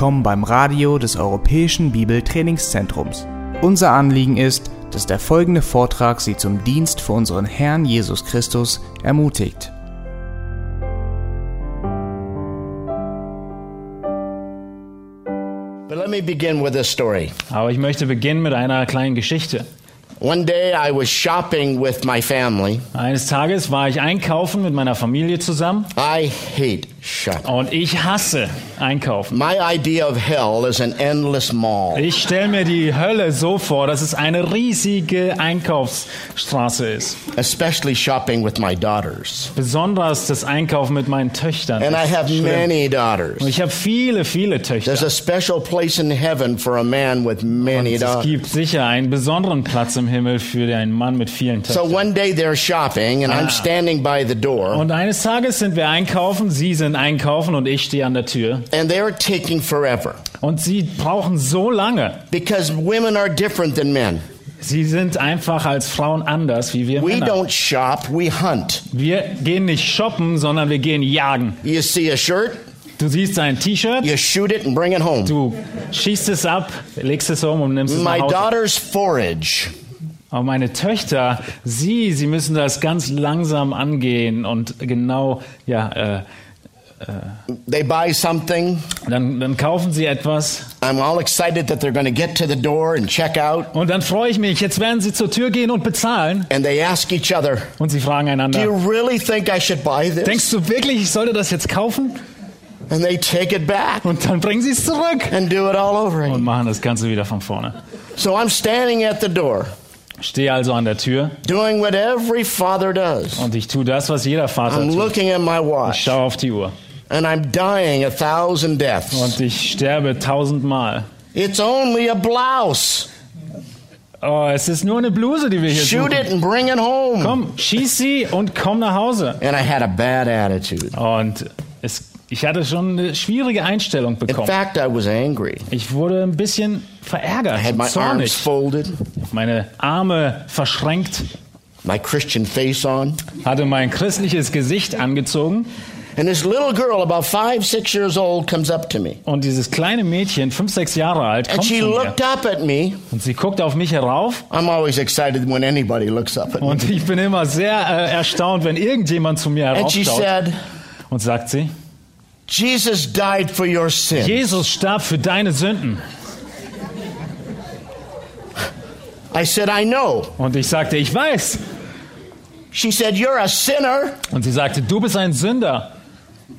willkommen beim Radio des Europäischen Bibeltrainingszentrums. Unser Anliegen ist, dass der folgende Vortrag Sie zum Dienst für unseren Herrn Jesus Christus ermutigt. But let me begin with a story. Aber ich möchte beginnen mit einer kleinen Geschichte. One day I was shopping with my family. Eines Tages war ich einkaufen mit meiner Familie zusammen I hate shopping. und ich hasse einkaufen. My idea of hell is an endless mall. Ich stelle mir die Hölle so vor, dass es eine riesige Einkaufsstraße ist. especially shopping with my daughters. Besonders das Einkaufen mit meinen Töchtern. And I have schlimm. many Und daughters. ich habe viele, viele There's Töchter. a special place in heaven for a man with many Es daughters. gibt sicher einen besonderen Platz im Himmel für einen Mann mit vielen So Töchtern. one day they're shopping and I'm standing by the door Und eines Tages sind wir einkaufen, sie sind einkaufen und ich stehe an der Tür. and they're taking forever Und sie brauchen so lange. because women are different than men. Sie sind einfach als Frauen anders wie wir We Männer. don't shop, we hunt. Wir gehen nicht shoppen, sondern wir gehen jagen. You see a shirt, Du siehst ein T-Shirt, you shoot it and bring it home. du schießt es ab, legst es um und nimmst es My nach Hause. daughters forage. Aber meine Töchter, sie, sie müssen das ganz langsam angehen und genau, ja, äh, They buy something. dann, dann kaufen sie etwas I'm all excited that they're going to get to the door and check out. und dann freue ich mich. Jetzt werden sie zur Tür gehen und bezahlen And they ask each other, und sie fragen Do einander, you really think I should buy this? denkst du wirklich, ich sollte das jetzt kaufen? And they take it back Und dann bringen sie es zurück and do it all over und again. machen das Ganze wieder von vorne. So I'm standing at the door, Stehe also an der Tür doing what every father does. und ich tue das, was jeder Vater I'm tut. looking at my Ich watch, schaue auf die Uhr and I'm dying a thousand deaths. und ich sterbe tausendmal. It's only a blouse. Oh, es ist nur eine Bluse, die wir hier Shoot suchen. it and bring it home. Komm, schieß sie und komm nach Hause. And I had a bad attitude. Und es, ich hatte schon eine schwierige Einstellung In bekommen. fact, I was angry. Ich wurde ein bisschen I verärgert, had my und arms zornig, folded, meine Arme verschränkt, my Christian face on. hatte mein christliches Gesicht angezogen And this little girl, about five, six years old, comes up to me. und dieses kleine Mädchen, fünf, sechs Jahre alt, And kommt she zu mir looked up at me. und sie guckt auf mich herauf I'm always excited when anybody looks up at me. und ich bin immer sehr äh, erstaunt, wenn irgendjemand zu mir And she heraufschaut said, und sagt sie, Jesus died for your sin. Jesus starb für deine Sünden. I said, I know. Und ich sagte, ich weiß. She said, You're a sinner. Und sie sagte, du bist ein Sünder.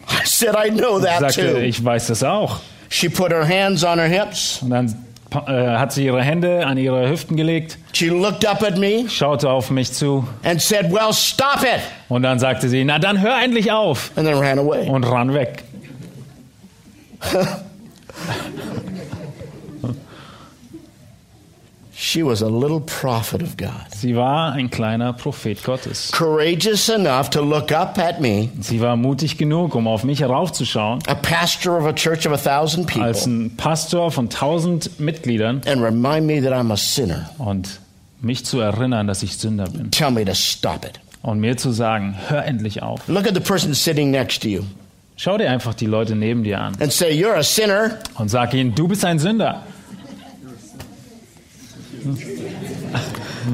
I said, I know that sagte, too. ich weiß das auch. She put her hands on her hips. Und dann äh, hat sie ihre Hände an ihre Hüften gelegt, She looked up at me schaute auf mich zu and said, Well, stop it. und dann sagte sie, na dann hör endlich auf And then ran away. und ran weg. She was a little prophet of God. Sie war ein kleiner Prophet Gottes. Courageous enough to look up at me, Sie war mutig genug, um auf mich heraufzuschauen, a pastor of a church of a thousand als people, ein Pastor von tausend Mitgliedern and remind me that I'm a sinner. und mich zu erinnern, dass ich Sünder bin. Tell me to stop it. Und mir zu sagen, hör endlich auf. Look at the person sitting next to you Schau dir einfach die Leute neben dir an and say, You're a sinner. und sag ihnen, du bist ein Sünder.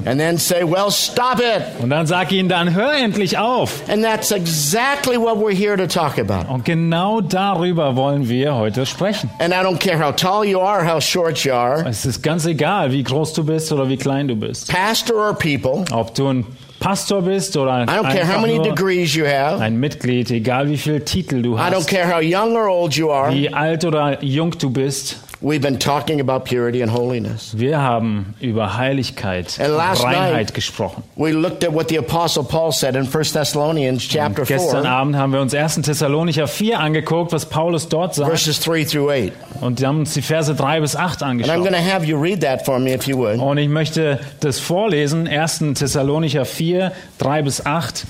And then say, Well, stop it. Und dann sag ihnen dann, hör endlich auf. And that's exactly what we're here to talk about. Und genau darüber wollen wir heute sprechen. And I don't care how tall you are, how short you are, Es ist ganz egal, wie groß du bist oder wie klein du bist. pastor or people. Ob du ein Pastor bist oder I don't care how many degrees you have. ein Mitglied, egal wie viel Titel du I don't hast, care how young or old you are. wie alt oder jung du bist. We've been talking about purity and holiness. Wir haben über Heiligkeit And und last Reinheit night- gesprochen. We looked at what the apostle Paul said in 1 Thessalonians chapter Gestern 4, Abend haben wir uns 1. Thessalonicher 4 angeguckt, was Paulus dort sagt. verses 3 through 8. Und wir haben uns die Verse 3 bis 8 And I'm going angeschaut. to have you read that for me if you would. Und ich möchte das vorlesen, 1. Thessalonicher 4, 3 bis 8.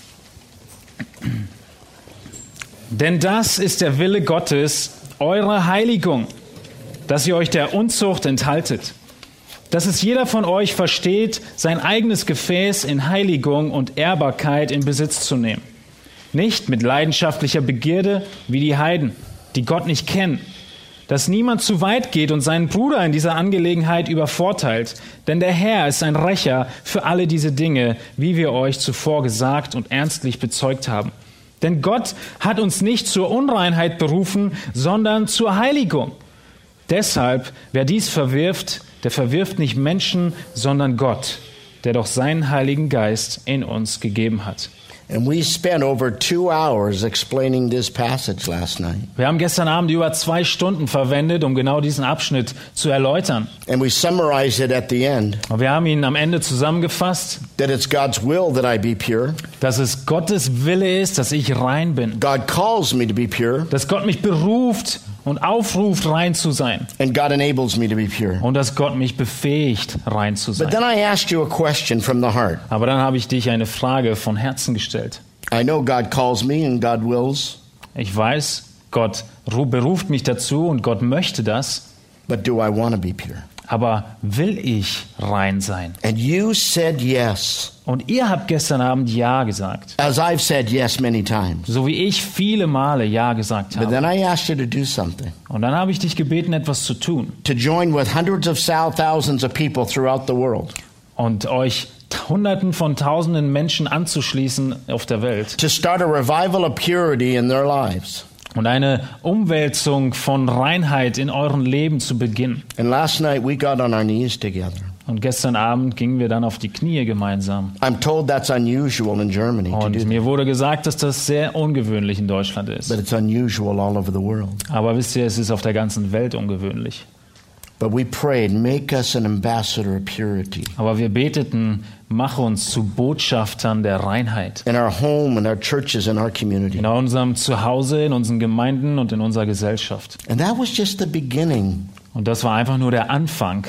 Denn das ist der Wille Gottes, eure Heiligung, dass ihr euch der Unzucht enthaltet. Dass es jeder von euch versteht, sein eigenes Gefäß in Heiligung und Ehrbarkeit in Besitz zu nehmen. Nicht mit leidenschaftlicher Begierde wie die Heiden, die Gott nicht kennen. dass niemand zu weit geht und seinen Bruder in dieser Angelegenheit übervorteilt. Denn der Herr ist ein Rächer für alle diese Dinge, wie wir euch zuvor gesagt und ernstlich bezeugt haben. Denn Gott hat uns nicht zur Unreinheit berufen, sondern zur Heiligung. Deshalb, wer dies verwirft, der verwirft nicht Menschen, sondern Gott, der doch seinen Heiligen Geist in uns gegeben hat. And we spent over two hours explaining this passage last night. Wir haben gestern Abend über zwei Stunden verwendet, um genau diesen Abschnitt zu erläutern. And we summarized it at the end Und wir haben ihn am Ende zusammengefasst, that it's God's will that I be pure. dass es Gottes Wille ist, dass ich rein bin. God calls me to be pure, Dass Gott mich beruft und aufruft, rein zu sein. and God enables me to be pure. Und dass Gott mich befähigt, rein zu But sein. then I asked you a question from the heart. Aber dann habe ich dich eine Frage von Herzen gestellt. I know God calls me and God wills, Ich weiß, Gott ru- beruft mich dazu und Gott möchte das, but do I want to be pure? Aber will ich rein sein? And you said yes, Und ihr habt gestern Abend Ja gesagt, as I've said yes many times. so wie ich viele Male Ja gesagt But habe. then I asked you to do something. Und dann habe ich dich gebeten, etwas zu tun to join with hundreds of thou- thousands of people throughout the world und euch Hunderten von Tausenden Menschen anzuschließen auf der Welt to start a revival of purity in their lives. Und eine Umwälzung von Reinheit in euren Leben zu beginnen. And last night we got on our knees together. Und gestern Abend gingen wir dann auf die Knie gemeinsam. I'm told that's unusual in Germany Und mir wurde gesagt, dass das sehr ungewöhnlich in Deutschland ist. but it's unusual all over the world. Aber wisst ihr, es ist auf der ganzen Welt ungewöhnlich. Aber wir beteten, mach uns zu Botschaftern der Reinheit. in our home, in our churches, in our community. In unserem Zuhause, in unseren Gemeinden und in unserer Gesellschaft. And that was just the beginning. Und das war einfach nur der Anfang.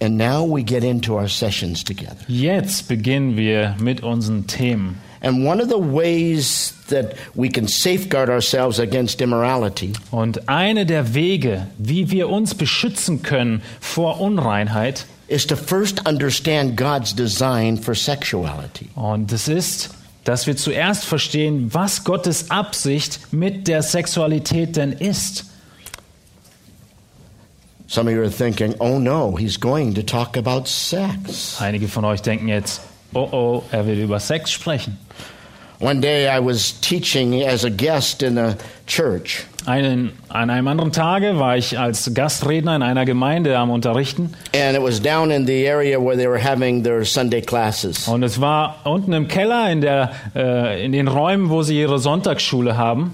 And now we get into our sessions together. Jetzt beginnen wir mit unseren Themen. And one of the ways that we can safeguard ourselves against immorality Und eine der Wege, wie wir uns beschützen können vor Unreinheit, is to first understand God's design for sexuality. und das ist, dass wir zuerst verstehen, was Gottes Absicht mit der Sexualität denn ist. Some of you are thinking, oh no, he's going to talk about sex. Einige von euch denken jetzt, oh oh, er will über Sex sprechen. One day I was teaching as a guest in a church, Einen, an einem anderen Tage war ich als Gastredner in einer Gemeinde am Unterrichten and it was down in the area where they were having their Sunday classes. und es war unten im Keller in, der, äh, in den Räumen, wo sie ihre Sonntagsschule haben.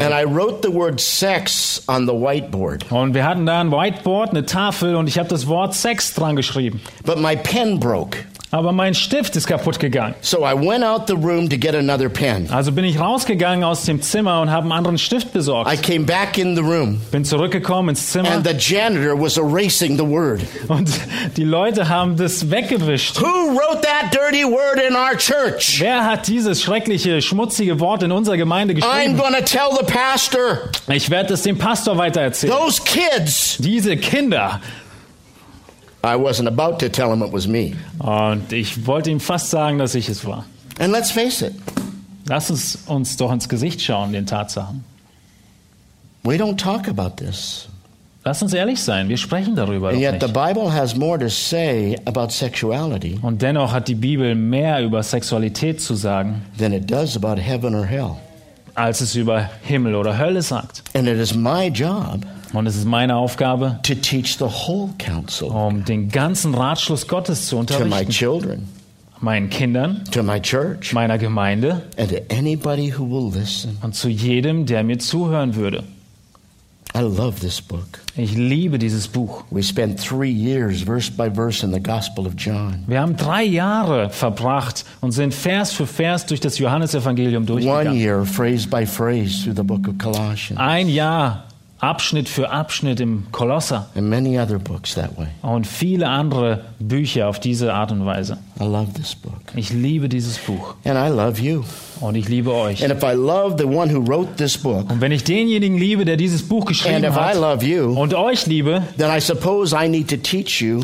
And I wrote the word sex on the whiteboard, Und wir hatten da ein Whiteboard, eine Tafel und ich habe das Wort Sex dran geschrieben. but my pen broke. Aber mein Stift ist kaputt gegangen. So I went out the room to get another pen. Also bin ich rausgegangen aus dem Zimmer und habe einen anderen Stift I besorgt. came back in the room Bin zurückgekommen ins Zimmer and the janitor was erasing the word. und die Leute haben das weggewischt. Who wrote that dirty word in our church? Wer hat dieses schreckliche, schmutzige Wort in unserer Gemeinde I'm geschrieben? going to tell the pastor. Ich werde es dem Pastor weitererzählen. Those kids. Diese Kinder. I wasn't about to tell him it was me. Und ich wollte ihm fast sagen, dass ich es war. And let's face it, Lass uns uns doch ins Gesicht schauen, den Tatsachen. we don't talk about this. Lass uns ehrlich sein, wir sprechen darüber And yet the nicht. Bible has more to say about sexuality Und dennoch hat die Bibel mehr über Sexualität zu sagen, than it does about heaven or hell. als es über Himmel oder Hölle sagt. And it is my job Und es ist meine Aufgabe, to teach the whole counsel um den ganzen Ratschluss Gottes zu to my unterrichten. children, Meinen Kindern, to my church, meiner Gemeinde and to anybody who will listen. und zu jedem, der mir zuhören würde. I love this book. Ich liebe dieses Buch. We spent three years, verse by verse, in the Gospel of John. Wir haben drei Jahre verbracht und sind Vers für Vers durch das Johannesevangelium One durchgegangen. year, phrase by phrase, through the book of Colossians, Ein Jahr, Abschnitt für Abschnitt im Kolosser and many other books that way. und viele andere Bücher auf diese Art und Weise. I love this book. Ich liebe dieses Buch And I love you. und ich liebe euch. And if I love the one who wrote this book, Und wenn ich denjenigen liebe, der dieses Buch and geschrieben if I hat love you, und euch liebe, then I suppose I need to teach you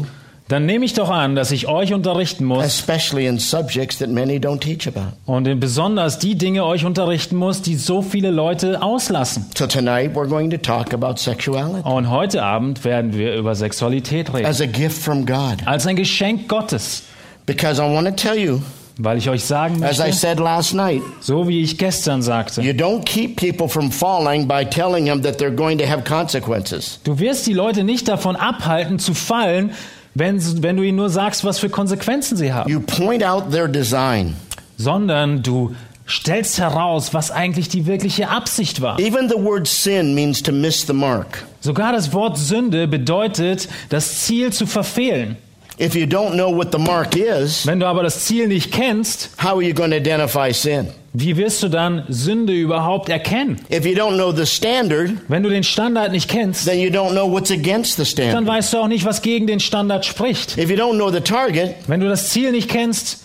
dann nehme ich doch an, dass ich euch unterrichten muss especially in subjects that many don't teach about. und in besonders die Dinge euch unterrichten muss, die so viele Leute auslassen. So tonight we're going to talk about sexuality Und heute Abend werden wir über Sexualität reden. as a gift from God. Als ein Geschenk Gottes. Because I want to tell you, Weil ich euch sagen as I möchte, said last night, so wie ich gestern sagte, you don't keep people from falling by telling them that they're going to have consequences. du wirst die Leute nicht davon abhalten zu fallen, wenn, wenn du ihnen nur sagst, was für Konsequenzen sie haben, You point out their design. sondern du stellst heraus, was eigentlich die wirkliche Absicht war. Even the word sin means to miss the mark. Sogar das Wort Sünde bedeutet, das Ziel zu verfehlen. If you don't know what the mark is, Wenn du aber das Ziel nicht kennst, how are you going to identify sin? wie wirst du dann Sünde überhaupt erkennen? If you don't know the standard, Wenn du den Standard nicht kennst, then you don't know what's against the dann standard. weißt du auch nicht, was gegen den Standard spricht. If you don't know the target, Wenn du das Ziel nicht kennst,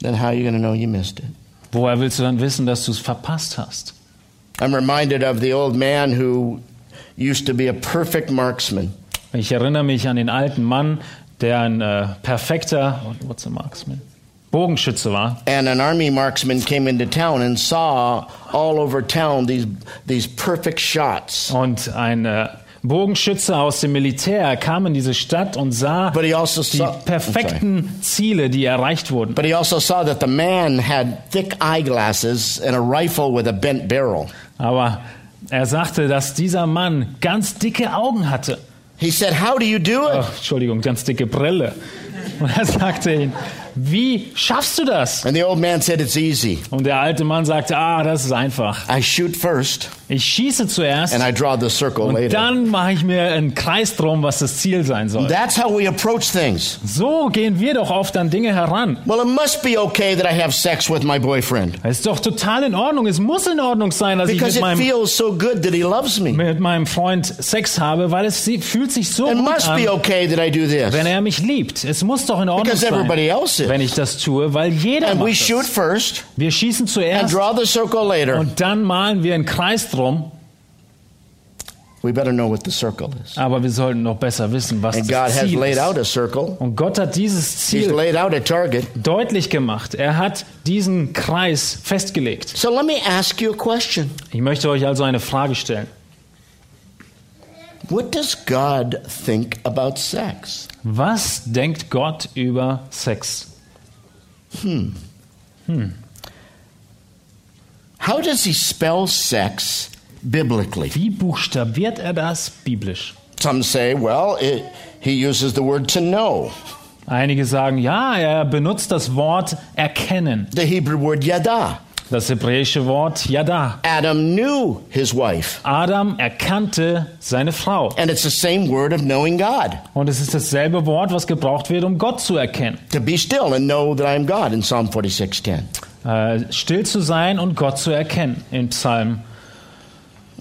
then how are you going to know you missed it? woher willst du dann wissen, dass du es verpasst hast? I'm reminded of the old man who used to be a perfect marksman. Ich erinnere mich an den alten Mann, der ein äh, perfekter what's a marksman? Bogenschütze war. And an army marksman came into town and saw all over town these, these perfect shots. Und ein äh, Bogenschütze aus dem Militär kam in diese Stadt und sah also die saw, perfekten Ziele, die erreicht wurden. but he also saw that the man had thick eyeglasses and a rifle with a bent barrel. Aber er sagte, dass dieser Mann ganz dicke Augen hatte. He said, How do you do it? Ach, Entschuldigung, ganz dicke Brille. Und er sagte ihm, wie schaffst du das? And the old man said, It's easy. Und der alte Mann sagte, ah, das ist einfach. I shoot first Ich schieße zuerst and I draw the circle und later. dann mache ich mir einen Kreis drum, was das Ziel sein soll. That's how we approach things. So gehen wir doch oft an Dinge heran. Well, it must be okay that I have sex with my boyfriend Es ist doch total in Ordnung. Es muss in Ordnung sein, dass ich because mit it meinem, feels so good that he loves me. mit meinem Freund Sex habe, weil es fühlt sich so It gut must be an, okay that I do wenn this er mich liebt. Es muss doch in Ordnung because everybody sein, else wenn is. ich das tue, weil jeder And we macht shoot das. first Wir schießen and zuerst draw the circle later. und dann malen wir einen Kreis drum, We better know what the circle is. aber wir sollten noch besser wissen, was And God das has Ziel laid ist. out a circle. Und Gott hat dieses He's Ziel laid out a target. deutlich gemacht. Er hat diesen Kreis festgelegt. So let me ask you a question. Ich möchte euch also eine Frage stellen. What does God think about sex? Was denkt Gott über Sex? How does he spell sex biblically? Wie buchstabiert er das biblisch? Some say, well, it, he uses the word to know, Einige sagen, ja, er benutzt das Wort erkennen. the Hebrew word yada. Das hebräische Wort yada. Adam knew his wife, Adam erkannte seine Frau. and it's the same word of knowing God. Und es ist dasselbe Wort, was gebraucht wird, um Gott zu erkennen. To be still and know that I am God in Psalm 46:10. Äh, still zu sein und Gott zu erkennen in Psalm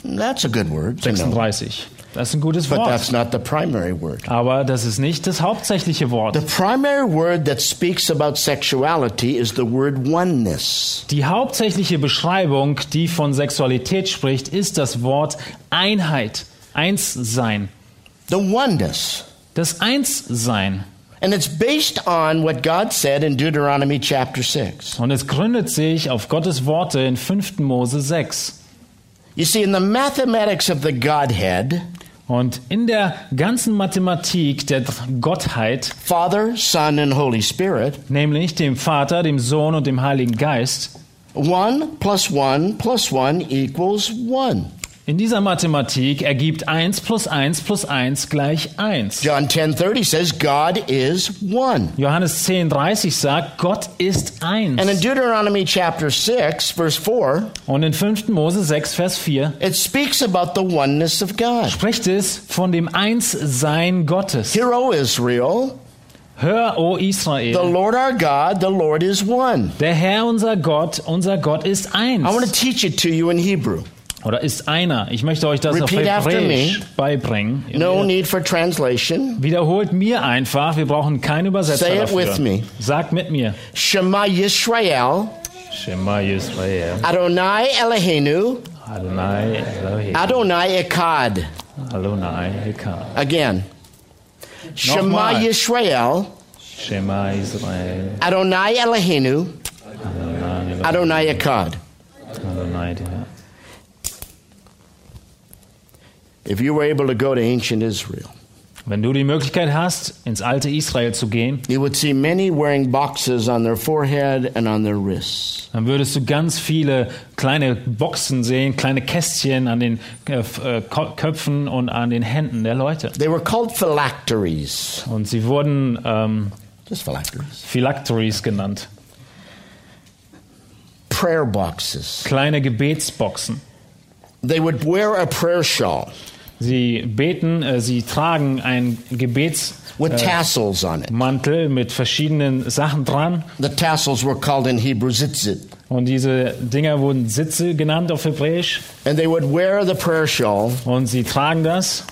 That's a good word to know. 36. Das ist ein gutes But Wort. that's not the primary word. Aber das ist nicht das hauptsächliche Wort. The primary word that speaks about sexuality is the word oneness. Die hauptsächliche Beschreibung, die von Sexualität spricht, ist das Wort Einheit, Einssein. The oneness. Das Einssein. And it's based on what God said in Deuteronomy chapter 6. Und es gründet sich auf Gottes Worte in 5. Mose 6. You see, in the mathematics of the Godhead, Und in der ganzen Mathematik der Gottheit, Father, Son, and Holy Spirit, nämlich dem Vater, dem Sohn und dem Heiligen Geist, one plus one plus one equals one. In dieser Mathematik ergibt 1 plus 1 plus 1 gleich 1. John 10:30 says God is one. Johannes 10,30 sagt, Gott ist eins. And in Deuteronomy chapter 6 verse 4, Und in 5. Mose 6, Vers 4 it speaks about the oneness of God. spricht es von dem Einssein Gottes. Hear, O Israel, Hör, o the Israel, Lord our God, the Lord is one. der Herr unser Gott, unser Gott ist eins. I want to teach it to you in Hebrew. Oder ist einer. Ich möchte euch das auf Repeat after Hebräisch beibringen. No need for translation. Wiederholt mir einfach, wir brauchen keinen Übersetzer Say it dafür. with me. Sagt mit mir. Shema Yisrael, Shema Yisrael, Adonai Eloheinu, Adonai Elohim, Adonai Echad. Adonai Echad. Again, Shema. Yisrael, Shema Israel. Adonai Eloheinu, Adonai, Echad. Adonai, der- If you were able to go to ancient Israel, Wenn du die Möglichkeit hast, ins alte Israel zu gehen, you would see many wearing boxes on their forehead and on their wrists. dann würdest du ganz viele kleine Boxen sehen, kleine Kästchen an den äh, äh, Köpfen und an den Händen der Leute. They were called phylacteries. Und sie wurden ähm, Just phylacteries. Phylacteries genannt. Prayer boxes. Kleine Gebetsboxen. They would wear a prayer shawl Sie beten, äh, sie tragen einen Gebetsmantel with tassels on it. mit verschiedenen Sachen dran. The tassels were called in Hebrew zitzit. Und diese Dinger wurden Sitze genannt auf Hebräisch. And they would wear the prayer shawl. Und sie tragen das.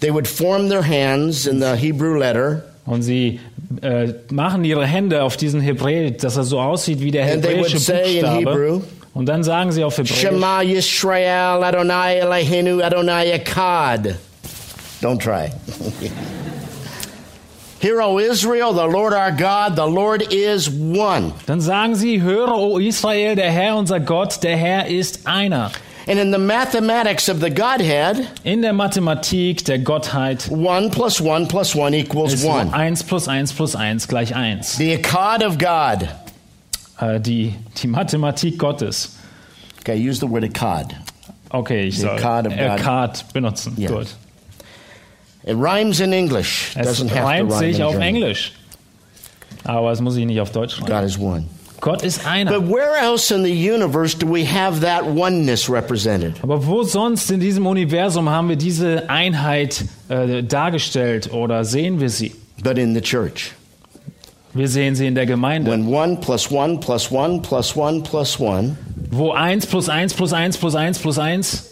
They would form their hands in the Hebrew letter. Und sie äh, machen ihre Hände auf diesen Hebräer, dass er so aussieht wie der hebräische Buchstabe. Und dann sagen sie auf Hebräisch, Shema Yisrael Adonai Eloheinu Adonai Echad. Don't try. Hear, O Israel, the Lord our God, the Lord is one. dann sagen sie, höre, o Israel, der Herr, unser Gott, der Herr ist einer. And in the mathematics of the Godhead, In der Mathematik der Gottheit one plus one plus one equals ist one. 1 plus 1 plus 1 gleich 1. The Echad of God. Äh, die, die Mathematik Gottes. Okay, use the word Echad. Okay, ich soll Akkad benutzen. Yes. Gut. It rhymes in English. Es Doesn't have to reimt sich auf German. Englisch. Aber es muss ich nicht auf Deutsch schreiben. God is one. Gott ist einer. But where else in the universe do we have that oneness represented? Aber wo sonst in diesem Universum haben wir diese Einheit äh, dargestellt oder sehen wir sie? But in the church. Wir sehen sie in der Gemeinde, When one plus one plus one plus one plus one wo 1 plus 1 plus 1 plus 1 plus 1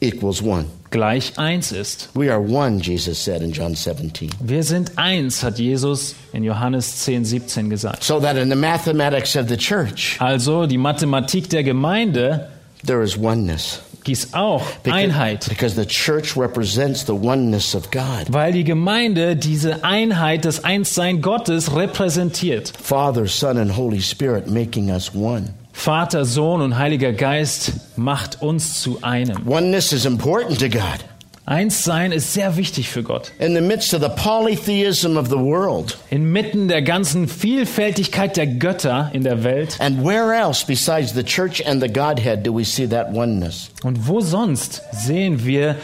equals one. gleich 1 ist. We are one, Jesus said in John 17. Wir sind eins, hat Jesus in Johannes 10, 17 gesagt. So that in the mathematics of the church, Also die Mathematik der Gemeinde there is oneness. Ist auch Because, Einheit. because the church represents the oneness of God. Weil die Gemeinde diese Einheit, das Einssein Gottes repräsentiert. Father, Son, and Holy Spirit making us one. Vater, Sohn und Heiliger Geist macht uns zu einem. Oneness is important to God. Einssein ist sehr wichtig für Gott. In the midst of the polytheism of the world, Inmitten der ganzen Vielfältigkeit der Götter in der Welt. and where else besides the church and the Godhead do we see that oneness? Und wo sonst sehen wir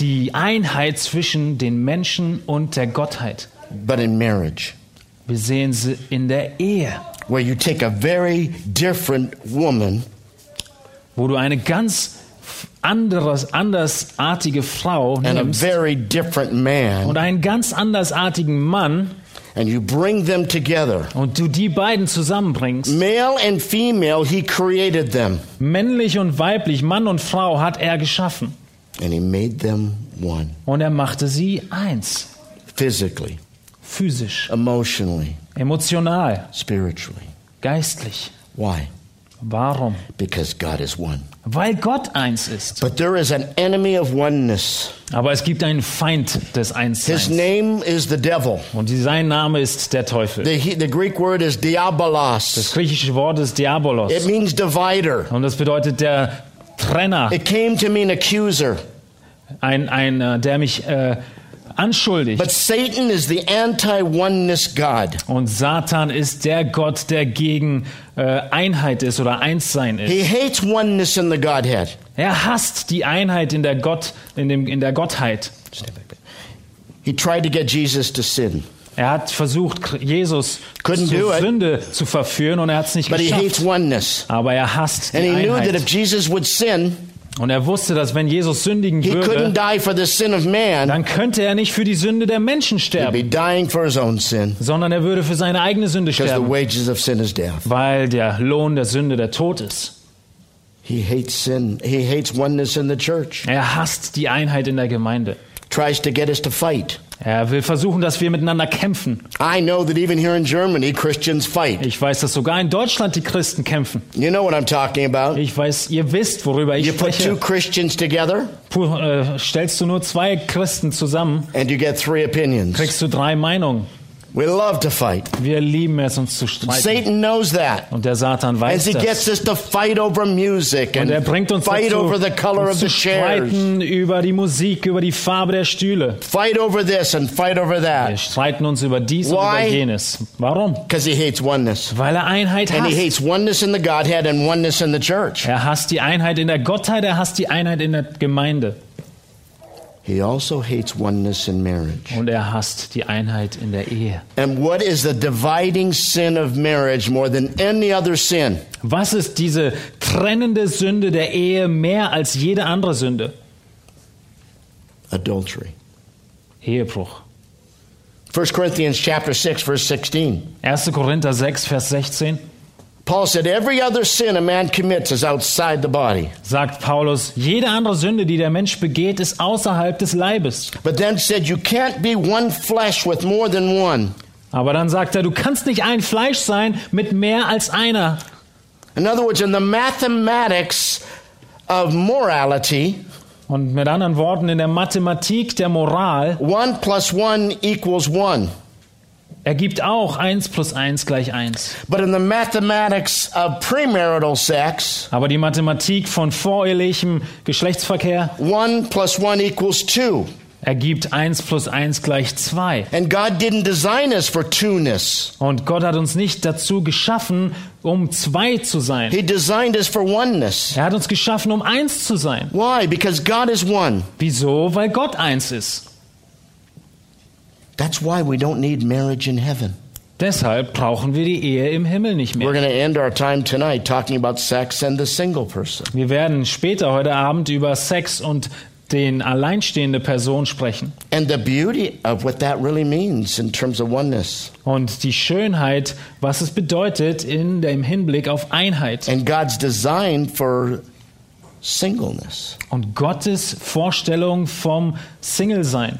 die Einheit zwischen den Menschen und der Gottheit? But in marriage, Wir sehen sie in der Ehe, where you take a very different woman wo du eine ganz anderes, andersartige Frau and a nimmst very different man, und einen ganz andersartigen Mann and you bring them together. und du die beiden zusammenbringst. Male and female, he created them, Männlich und weiblich, Mann und Frau hat er geschaffen. and he made them one Und er machte sie eins. physically, Physisch, emotionally, emotional, spiritually. geistlich. Why? Warum? Because God is one. Weil Gott eins ist. But there is an enemy of oneness. Aber es gibt einen Feind des His Einsseins. name is the devil. Und sein Name ist der Teufel. The, he- the Greek word is Das diabolos. griechische Wort ist Diabolos. It means divider. Und das bedeutet der Trenner. It came to mean accuser. Ein, ein, äh, der mich äh, anschuldigt. But Satan is the anti oneness God. Und Satan ist der Gott, der gegen Einheit ist oder Einssein He ist. hates oneness in the Godhead. Er hasst die Einheit in der, Gott, in dem, in der Gottheit. He tried to get Jesus to sin, Er hat versucht, Jesus Couldn't zur. Sünde zu verführen und er hat es nicht but he hates geschafft. oneness. Aber er hasst die And he knew that Einheit. if Jesus would sin, Und er wusste, dass wenn Jesus sündigen he couldn't würde, die for the sin of man, dann könnte er nicht für die Sünde der Menschen he'd be sterben, dying for his own sin. sondern er würde für seine eigene Sünde Because the sterben, wages of sin is death. weil der Lohn der Sünde der Tod ist. He hates sin. He hates oneness in the church. Er hasst die Einheit in der Gemeinde. Tries to get us to fight. Er will versuchen, dass wir miteinander kämpfen. I know that even here in Germany, Christians fight. Ich weiß, dass sogar in Deutschland die Christen kämpfen. You know what I'm talking about. Ich weiß, ihr wisst, worüber ich You put two spreche. Christians together Puh, äh, stellst du nur zwei Christen zusammen, and you get three opinions. kriegst du drei Meinungen. We love to fight. Wir lieben es, uns zu streiten. Satan knows that. Und der Satan As weiß he gets das. us to fight over music Und er bringt uns fight dazu, over the color of the zu chairs, streiten über die Musik, über die Farbe der Stühle. fight over this and fight over Wir that, streiten uns über dies und Why? über jenes. Warum? because he hates oneness. Weil er Einheit And he hasst. hates oneness in the Godhead and oneness in the church. Er hasst die Einheit in der Gottheit, er hasst die Einheit in der Gemeinde. He also hates oneness in marriage. Und er hasst die Einheit in der Ehe. And what is the dividing sin of marriage more than any other sin? Was ist diese trennende Sünde der Ehe mehr als jede andere Sünde? Adultery. Ehebruch. 1 Corinthians chapter 6 verse 16. 1. Korinther 6, Vers 16 Paul said every other sin a man commits is outside the body. sagt Paulus, jede andere Sünde, die der Mensch begeht, ist außerhalb des Leibes. But then said you can't be one flesh with more than one. Aber dann sagt er, du kannst nicht ein Fleisch sein mit mehr als einer. In other words, in the mathematics of morality, Und mit anderen Worten, in der Mathematik der Moral one plus one equals one. Ergibt auch 1 plus 1 gleich 1. But in the mathematics of premarital sex, Aber die Mathematik von vorehelichem Geschlechtsverkehr one plus one equals two. ergibt 1 plus 1 gleich 2. And God didn't design us for two-ness. Und Gott hat uns nicht dazu geschaffen, um zwei zu sein. He designed us for oneness. Er hat uns geschaffen, um eins zu sein. Why? Because God is one. Wieso? Weil Gott eins ist. That's why we don't need marriage in heaven. Deshalb brauchen wir die Ehe im Himmel nicht We're mehr. going to end our time tonight talking about sex and the single person. Wir werden später heute Abend über Sex und den alleinstehende Person sprechen. And the beauty of what that really means in terms of oneness. Und die Schönheit, was es bedeutet in dem Hinblick auf Einheit. And God's design for singleness. Und Gottes Vorstellung vom Single-Sein.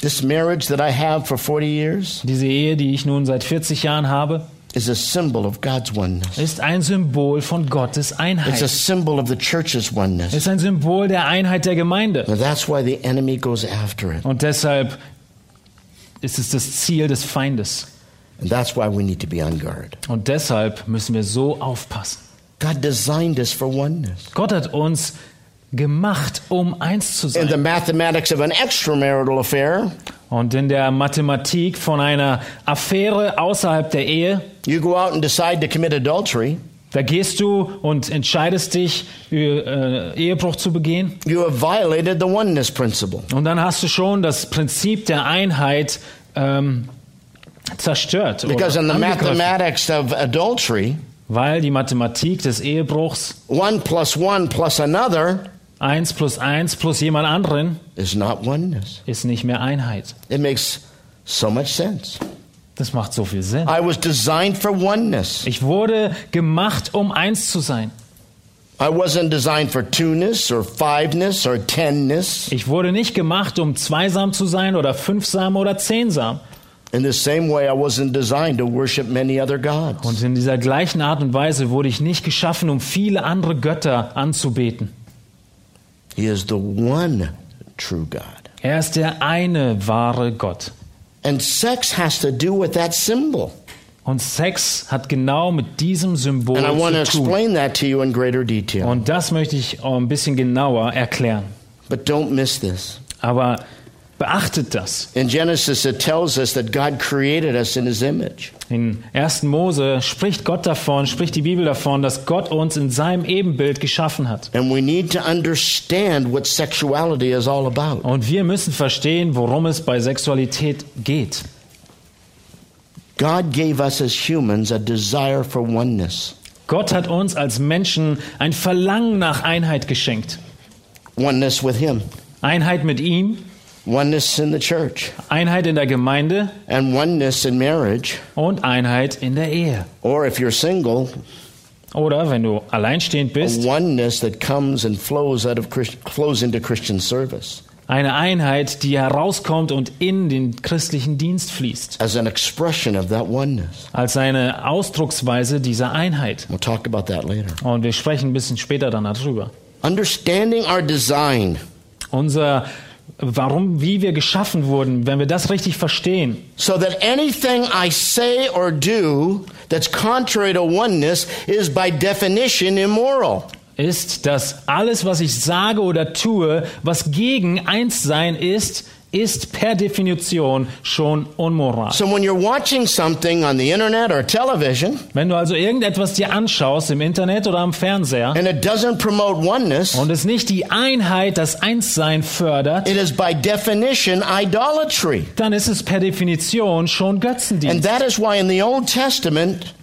This marriage that I have for 40 years Diese Ehe, die ich nun seit 40 Jahren habe, is a symbol of God's oneness. ist ein Symbol von Gottes It's a Einheit. symbol of the church's oneness. Ist ein Symbol der Einheit der Gemeinde. And that's why the enemy goes after it. Und deshalb ist es das Ziel des Feindes. And that's why we need to be on guard. Und deshalb müssen wir so aufpassen. God designed us for oneness. Gott hat uns gemacht, um eins zu In the sein. mathematics of an extramarital affair, Und in der Mathematik von einer Affäre außerhalb der Ehe, you go out and decide to commit adultery, da gehst du und entscheidest dich, äh, Ehebruch zu begehen. you have violated the oneness principle. Und dann hast du schon das Prinzip der Einheit ähm, zerstört. Because in the mathematics of adultery, Weil die Mathematik des Ehebruchs one plus one plus another 1 plus 1 plus jemand anderen is not oneness. ist nicht mehr Einheit. It makes so much sense. Das macht so viel Sinn. I was designed for oneness. Ich wurde gemacht, um eins zu sein. I wasn't designed for two-ness or five-ness or ten-ness. Ich wurde nicht gemacht, um zweisam zu sein oder fünfsam oder zehnsam. In the same way, I wasn't designed to worship many other gods. Und in dieser gleichen Art und Weise wurde ich nicht geschaffen, um viele andere Götter anzubeten. He is the one true God. Er ist der eine wahre Gott. And sex has to do with that symbol. Und Sex hat genau mit diesem Symbol And I want to zu tun. explain that to you in greater detail. Und das möchte ich auch ein bisschen genauer erklären. But don't miss this. Aber beachtet das. In Genesis, it tells us that God created us in his image. In 1. Mose spricht Gott davon, spricht die Bibel davon, dass Gott uns in seinem Ebenbild geschaffen hat. And we need to understand what sexuality is all about. Und wir müssen verstehen, worum es bei Sexualität geht. God gave us as humans a desire for oneness. Gott hat uns als Menschen ein Verlangen nach Einheit geschenkt. Oneness with him, Einheit mit ihm, oneness in the church, Einheit in der Gemeinde and oneness in marriage. und Einheit in der Ehe. Or if you're single, Oder wenn du alleinstehend a bist, oneness that comes and flows out of flows into Christian service. Eine Einheit, die herauskommt und in den christlichen Dienst fließt. as an expression of that oneness. Als eine Ausdrucksweise dieser Einheit. We'll talk about that later. Und wir sprechen ein bisschen später dann darüber. Understanding our design Unser, warum, wie wir geschaffen wurden, wenn wir das richtig verstehen, so that anything I say or do that's contrary to oneness is by definition immoral. ist, dass alles, was ich sage oder tue, was gegen Einssein ist, ist per Definition schon unmoral. So when you're watching something on the internet or television Wenn du also irgendetwas dir anschaust im Internet oder am Fernseher and it doesn't promote oneness, und es nicht die Einheit, das Einssein fördert, it is by definition idolatry. dann ist es per Definition schon And Götzendienst. that is why in the Old Testament,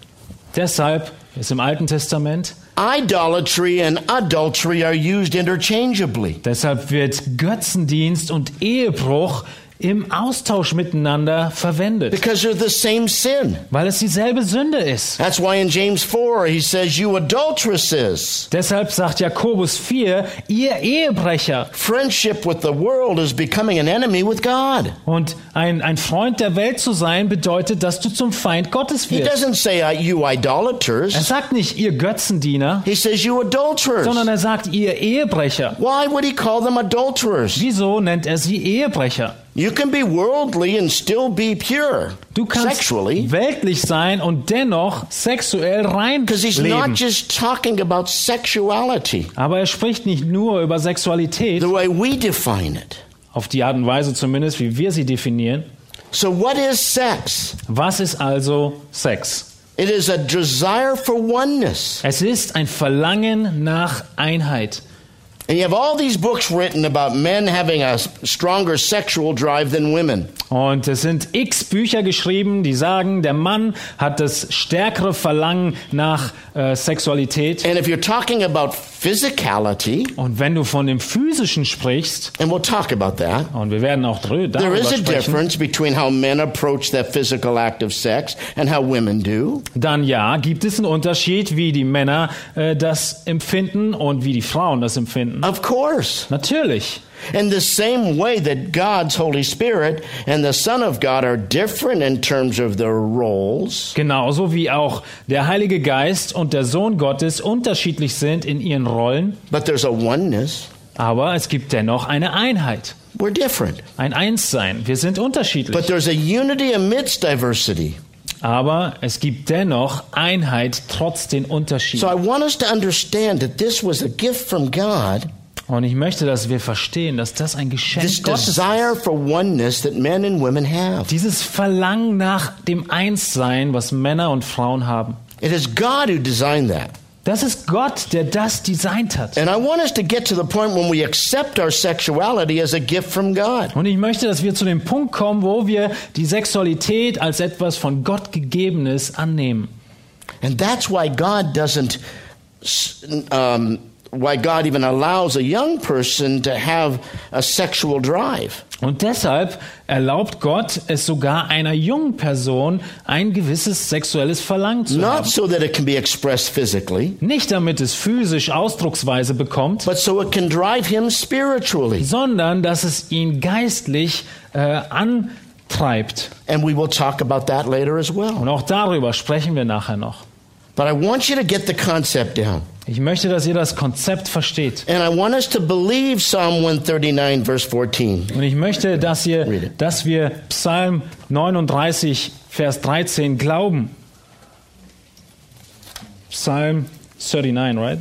Deshalb ist im Alten Testament, idolatry and adultery are used interchangeably. deshalb wird Götzendienst und Ehebruch im Austausch miteinander verwendet, Because they're the same sin. weil es dieselbe Sünde ist. That's why in James 4 he says, You adulteresses. Deshalb sagt Jakobus 4, ihr Ehebrecher Friendship with the world is becoming an enemy with God. und ein, ein Freund der Welt zu sein bedeutet, dass du zum Feind Gottes He wirst. doesn't say, uh, You Er idolaters. sagt nicht ihr Götzendiener, He says, You adulterers. sondern er sagt ihr Ehebrecher. Why would he call them adulterers? Wieso nennt er sie Ehebrecher? You can be worldly and still be pure Du kannst sexually. weltlich sein und dennoch sexuell rein Because he's not leben. just talking about sexuality Aber er spricht nicht nur über Sexualität, the way we define it. auf die Art und Weise zumindest, wie wir sie definieren. So, what is sex? Was ist also Sex? It is a desire for oneness. Es ist ein Verlangen nach Einheit. And you have all these books written about men having a stronger sexual drive than women. Und es sind x Bücher geschrieben, die sagen, der Mann hat das stärkere Verlangen nach äh, Sexualität. And if you're talking about physicality, Und wenn du von dem Physischen sprichst, and we'll talk about that, und wir werden auch drü- there darüber is a sprechen, difference between how men approach that physical act of sex and how women do. dann ja, gibt es einen Unterschied, wie die Männer äh, das empfinden und wie die Frauen das empfinden. Of course. Natürlich. In the same way that God's Holy Spirit and the Son of God are different in terms of their roles, Genauso wie auch der Heilige Geist und der Sohn Gottes unterschiedlich sind in ihren Rollen, but there's a oneness. aber es gibt dennoch eine Einheit, We're different. ein Einssein. Wir sind unterschiedlich. But there's a unity amidst diversity. Aber es gibt dennoch Einheit trotz den So Unterschieden. I want us to understand that this was a gift from God, Und ich möchte, dass wir verstehen, dass das ein this Geschenk Gottes ist. desire for oneness that men and women have. Dieses Verlangen nach dem Einssein, was Männer und Frauen haben. It is God who designed that. Das ist Gott, der das designt hat. And I want us to get to the point when we accept our sexuality as a gift from God. Und ich möchte, dass wir zu dem Punkt kommen, wo wir die Sexualität als etwas von Gott gegebenes annehmen. And that's why God doesn't, um, why God even allows a young person to have a sexual drive. Und deshalb erlaubt Gott es sogar einer jungen Person ein gewisses sexuelles Verlangen zu Not haben. so that it can be expressed physically, Nicht damit es physisch Ausdrucksweise bekommt, but so it can drive him spiritually. sondern dass es ihn geistlich äh, antreibt. And we will talk about that later as well. Und auch darüber sprechen wir nachher noch. But I want you to get the concept down. Ich möchte, dass ihr das Konzept versteht. And I want us to believe Psalm 139, verse 14. Und ich möchte, dass, ihr, dass wir Psalm 39, Vers 13 glauben. Psalm 39, right?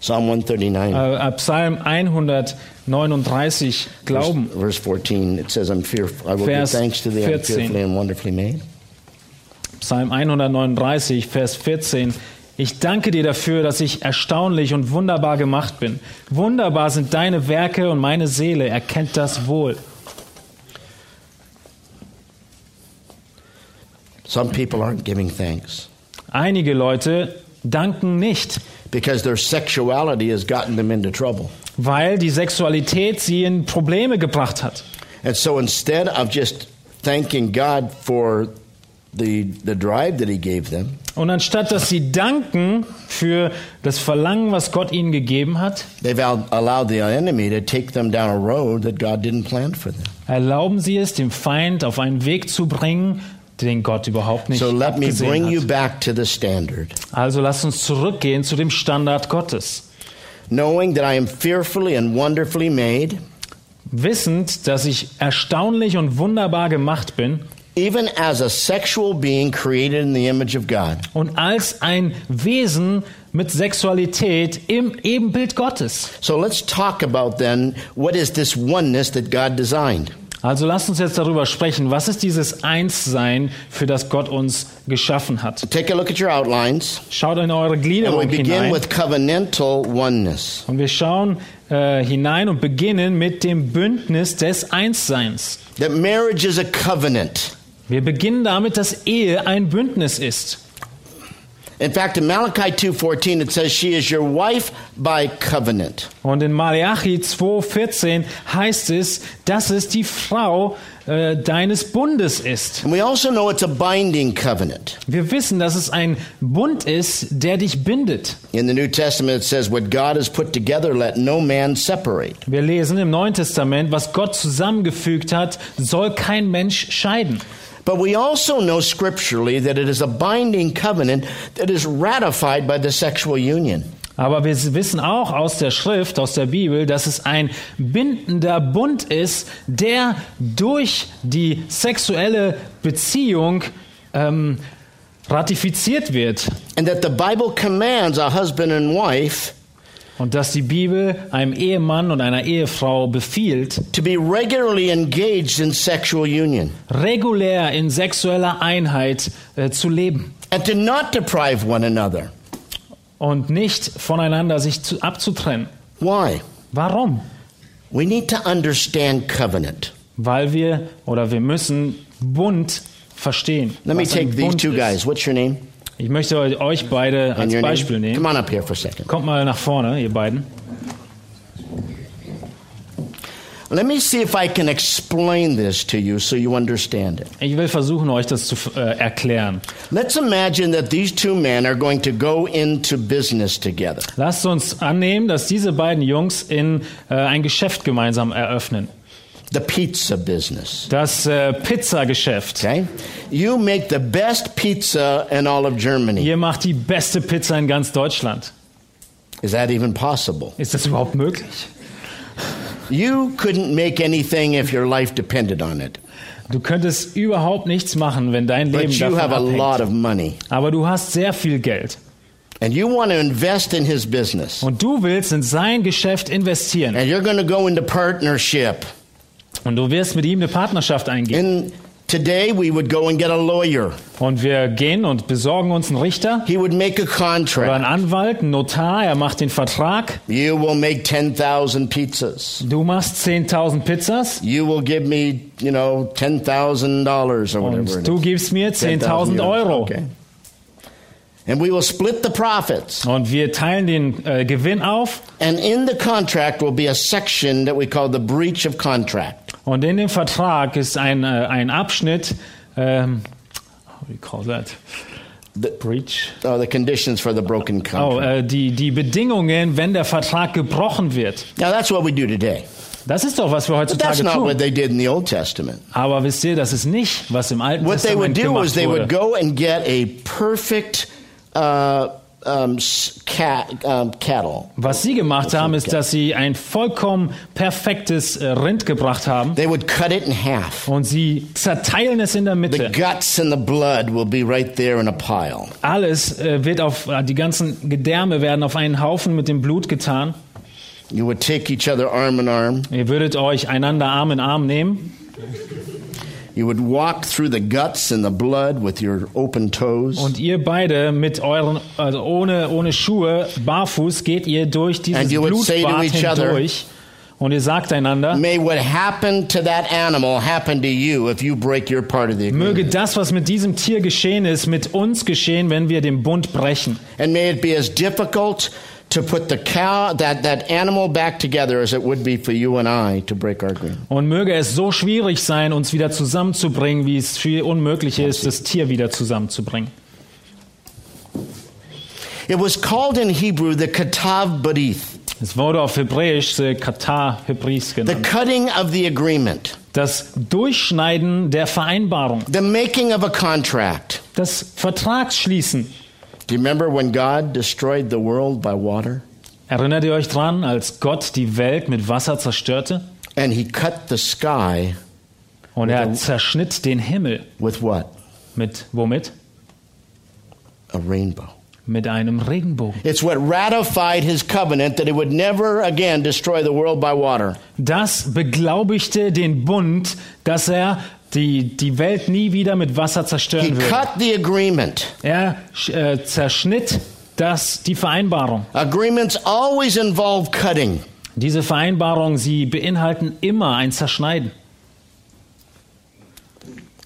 Psalm 139, Äh, äh, Psalm 139 glauben. verse 14. It says, I'm fearful. I will Vers give thanks to thee, I'm 14. fearfully and wonderfully made. Psalm 139, Vers 14. Ich danke dir dafür, dass ich erstaunlich und wunderbar gemacht bin. Wunderbar sind deine Werke und meine Seele erkennt das wohl. Some people aren't giving thanks Einige Leute danken nicht, because their sexuality has gotten them into trouble. weil die Sexualität sie in Probleme gebracht hat. And so instead of just thanking God for the, the drive that He gave them, Und anstatt dass sie danken für das Verlangen, was Gott ihnen gegeben hat, they've al- allowed the enemy to take them down a road that God didn't plan for them. erlauben sie es, dem Feind auf einen Weg zu bringen, den Gott überhaupt nicht So let me bring abgesehen you hat. back to the standard, Also lasst uns zurückgehen zu dem Standard Gottes. knowing that I am fearfully and wonderfully made, Wissend, dass ich erstaunlich und wunderbar gemacht bin even as a sexual being created in the image of God. und als ein Wesen mit Sexualität im Ebenbild Gottes. So let's talk about then what is this oneness that God designed. Also lasst uns jetzt darüber sprechen, was ist dieses Einssein, für das Gott uns geschaffen hat. Take a look at your outlines, Schaut in eure and we Gliederung begin hinein. with covenantal oneness. Und wir schauen äh, hinein und beginnen mit dem Bündnis des Einsseins. That marriage is a covenant. Wir beginnen damit, dass Ehe ein Bündnis ist. In fact, in Malachi 2:14 it says she is your wife by covenant. Und in Malachi 2,14 heißt es, dass es die Frau äh, deines Bundes ist. And we also know it's a binding covenant. Wir wissen, dass es ein Bund ist, der dich bindet. In the New Testament it says what God has put together let no man separate. Wir lesen im Neuen Testament, was Gott zusammengefügt hat, soll kein Mensch scheiden. But we also know scripturally that it is a binding covenant that is ratified by the sexual union. Aber wir wissen auch aus der Schrift, aus der Bibel, dass es ein bindender Bund ist, der durch die sexuelle Beziehung ähm, ratifiziert wird. And that the Bible commands a husband and wife Und dass die Bibel einem Ehemann und einer Ehefrau befiehlt, to be regularly engaged in sexual union regulär in sexueller Einheit äh, zu leben and to not deprive one another. und nicht voneinander sich zu, abzutrennen. Why? Warum? We need to understand covenant. Weil wir oder wir müssen Bund verstehen. Let me take these two guys. What's your name? Ich möchte euch beide als Beispiel nehmen. Come on up here for a second. Kommt mal nach vorne, ihr beiden. Let me see if I can explain this to you so you understand it. Ich will versuchen, euch das zu äh, erklären. Let's imagine that these two men are going to go into business together. Lasst uns annehmen, dass diese beiden Jungs in äh, ein Geschäft gemeinsam eröffnen. The pizza business. Das äh, Pizzageschäft. Okay? You make the best pizza in all of Germany. Ihr macht die beste Pizza in ganz Deutschland. Is that even possible? Ist das überhaupt möglich? You couldn't make anything if your life depended on it. Du könntest überhaupt nichts machen, wenn dein Leben But you have a davon lot abhängt. of money. Aber du hast sehr viel Geld. And you want to invest in his business. Und du willst in sein Geschäft investieren. And you're going to go into partnership. Und du wirst mit ihm eine Partnerschaft eingehen. And today we would go and get a lawyer. Und wir gehen und besorgen uns einen Richter He would make a oder einen contract. Anwalt, einen Notar. Er macht den Vertrag. You will make 10,000 pizzas. Du machst 10.000 Pizzas. You will give me, you know, $10,000 or whatever. Und du gibst mir 10.000 euros. Euro. Okay. And we will split the profits. Und wir teilen den äh, Gewinn auf. And in the contract will be a section that we call the breach of contract. Und in dem Vertrag ist ein, äh, ein Abschnitt, ähm, how do you call that? The, Breach. oh, the conditions for the broken Oh, contract. äh, die, die Bedingungen, wenn der Vertrag gebrochen wird. now that's what we do today. Das ist doch, was wir heutzutage not tun. what they did in the Old Testament. Aber wisst ihr, das ist nicht, was im Alten What they would Testament do gemacht is they wurde. would go and get a perfect uh, um, um. Was sie gemacht haben, ist, dass sie ein vollkommen perfektes äh, Rind gebracht haben They would cut it in half. und sie zerteilen es in der The Mitte. guts and the blood will be right there in a pile. Alles wird auf, äh, die ganzen Gedärme werden auf einen Haufen mit dem Blut getan. You would take each other arm in arm. Ihr würdet euch einander Arm in Arm nehmen und ihr beide mit euren, also ohne, ohne Schuhe, barfuß, geht ihr durch dieses And you would say to Blutbad hindurch und ihr sagt einander, May what happened to that animal happen to you if you break your part of the agreement. möge das, was mit diesem Tier geschehen ist, mit uns geschehen, wenn wir den Bund brechen. And may it be as difficult to put the cow that, that animal back together as it would be for you and I to break our agreement. Und möge es so schwierig sein, uns wieder zusammenzubringen, wie es viel unmöglich ist, das Tier wieder zusammenzubringen. It was called in Hebrew the katav barith, Es wurde auf Hebräisch äh, Katar Hebris the genannt. cutting of the agreement, Das Durchschneiden der Vereinbarung, the making of a contract. das Vertragsschließen. Do you remember when God destroyed the world by water? Erinnert ihr euch dran, als Gott die Welt mit Wasser zerstörte? And he cut the sky Und er zerschnitt den Himmel. with what? Mit womit? A rainbow. Mit einem Regenbogen. It's what ratified his covenant that he would never again destroy the world by water. Das beglaubigte den Bund, dass er die, die Welt nie wieder mit Wasser He zerstören würde. cut the agreement. Er äh, zerschnitt das, die Vereinbarung. Agreements always involve cutting. Diese Vereinbarungen, sie beinhalten immer ein Zerschneiden.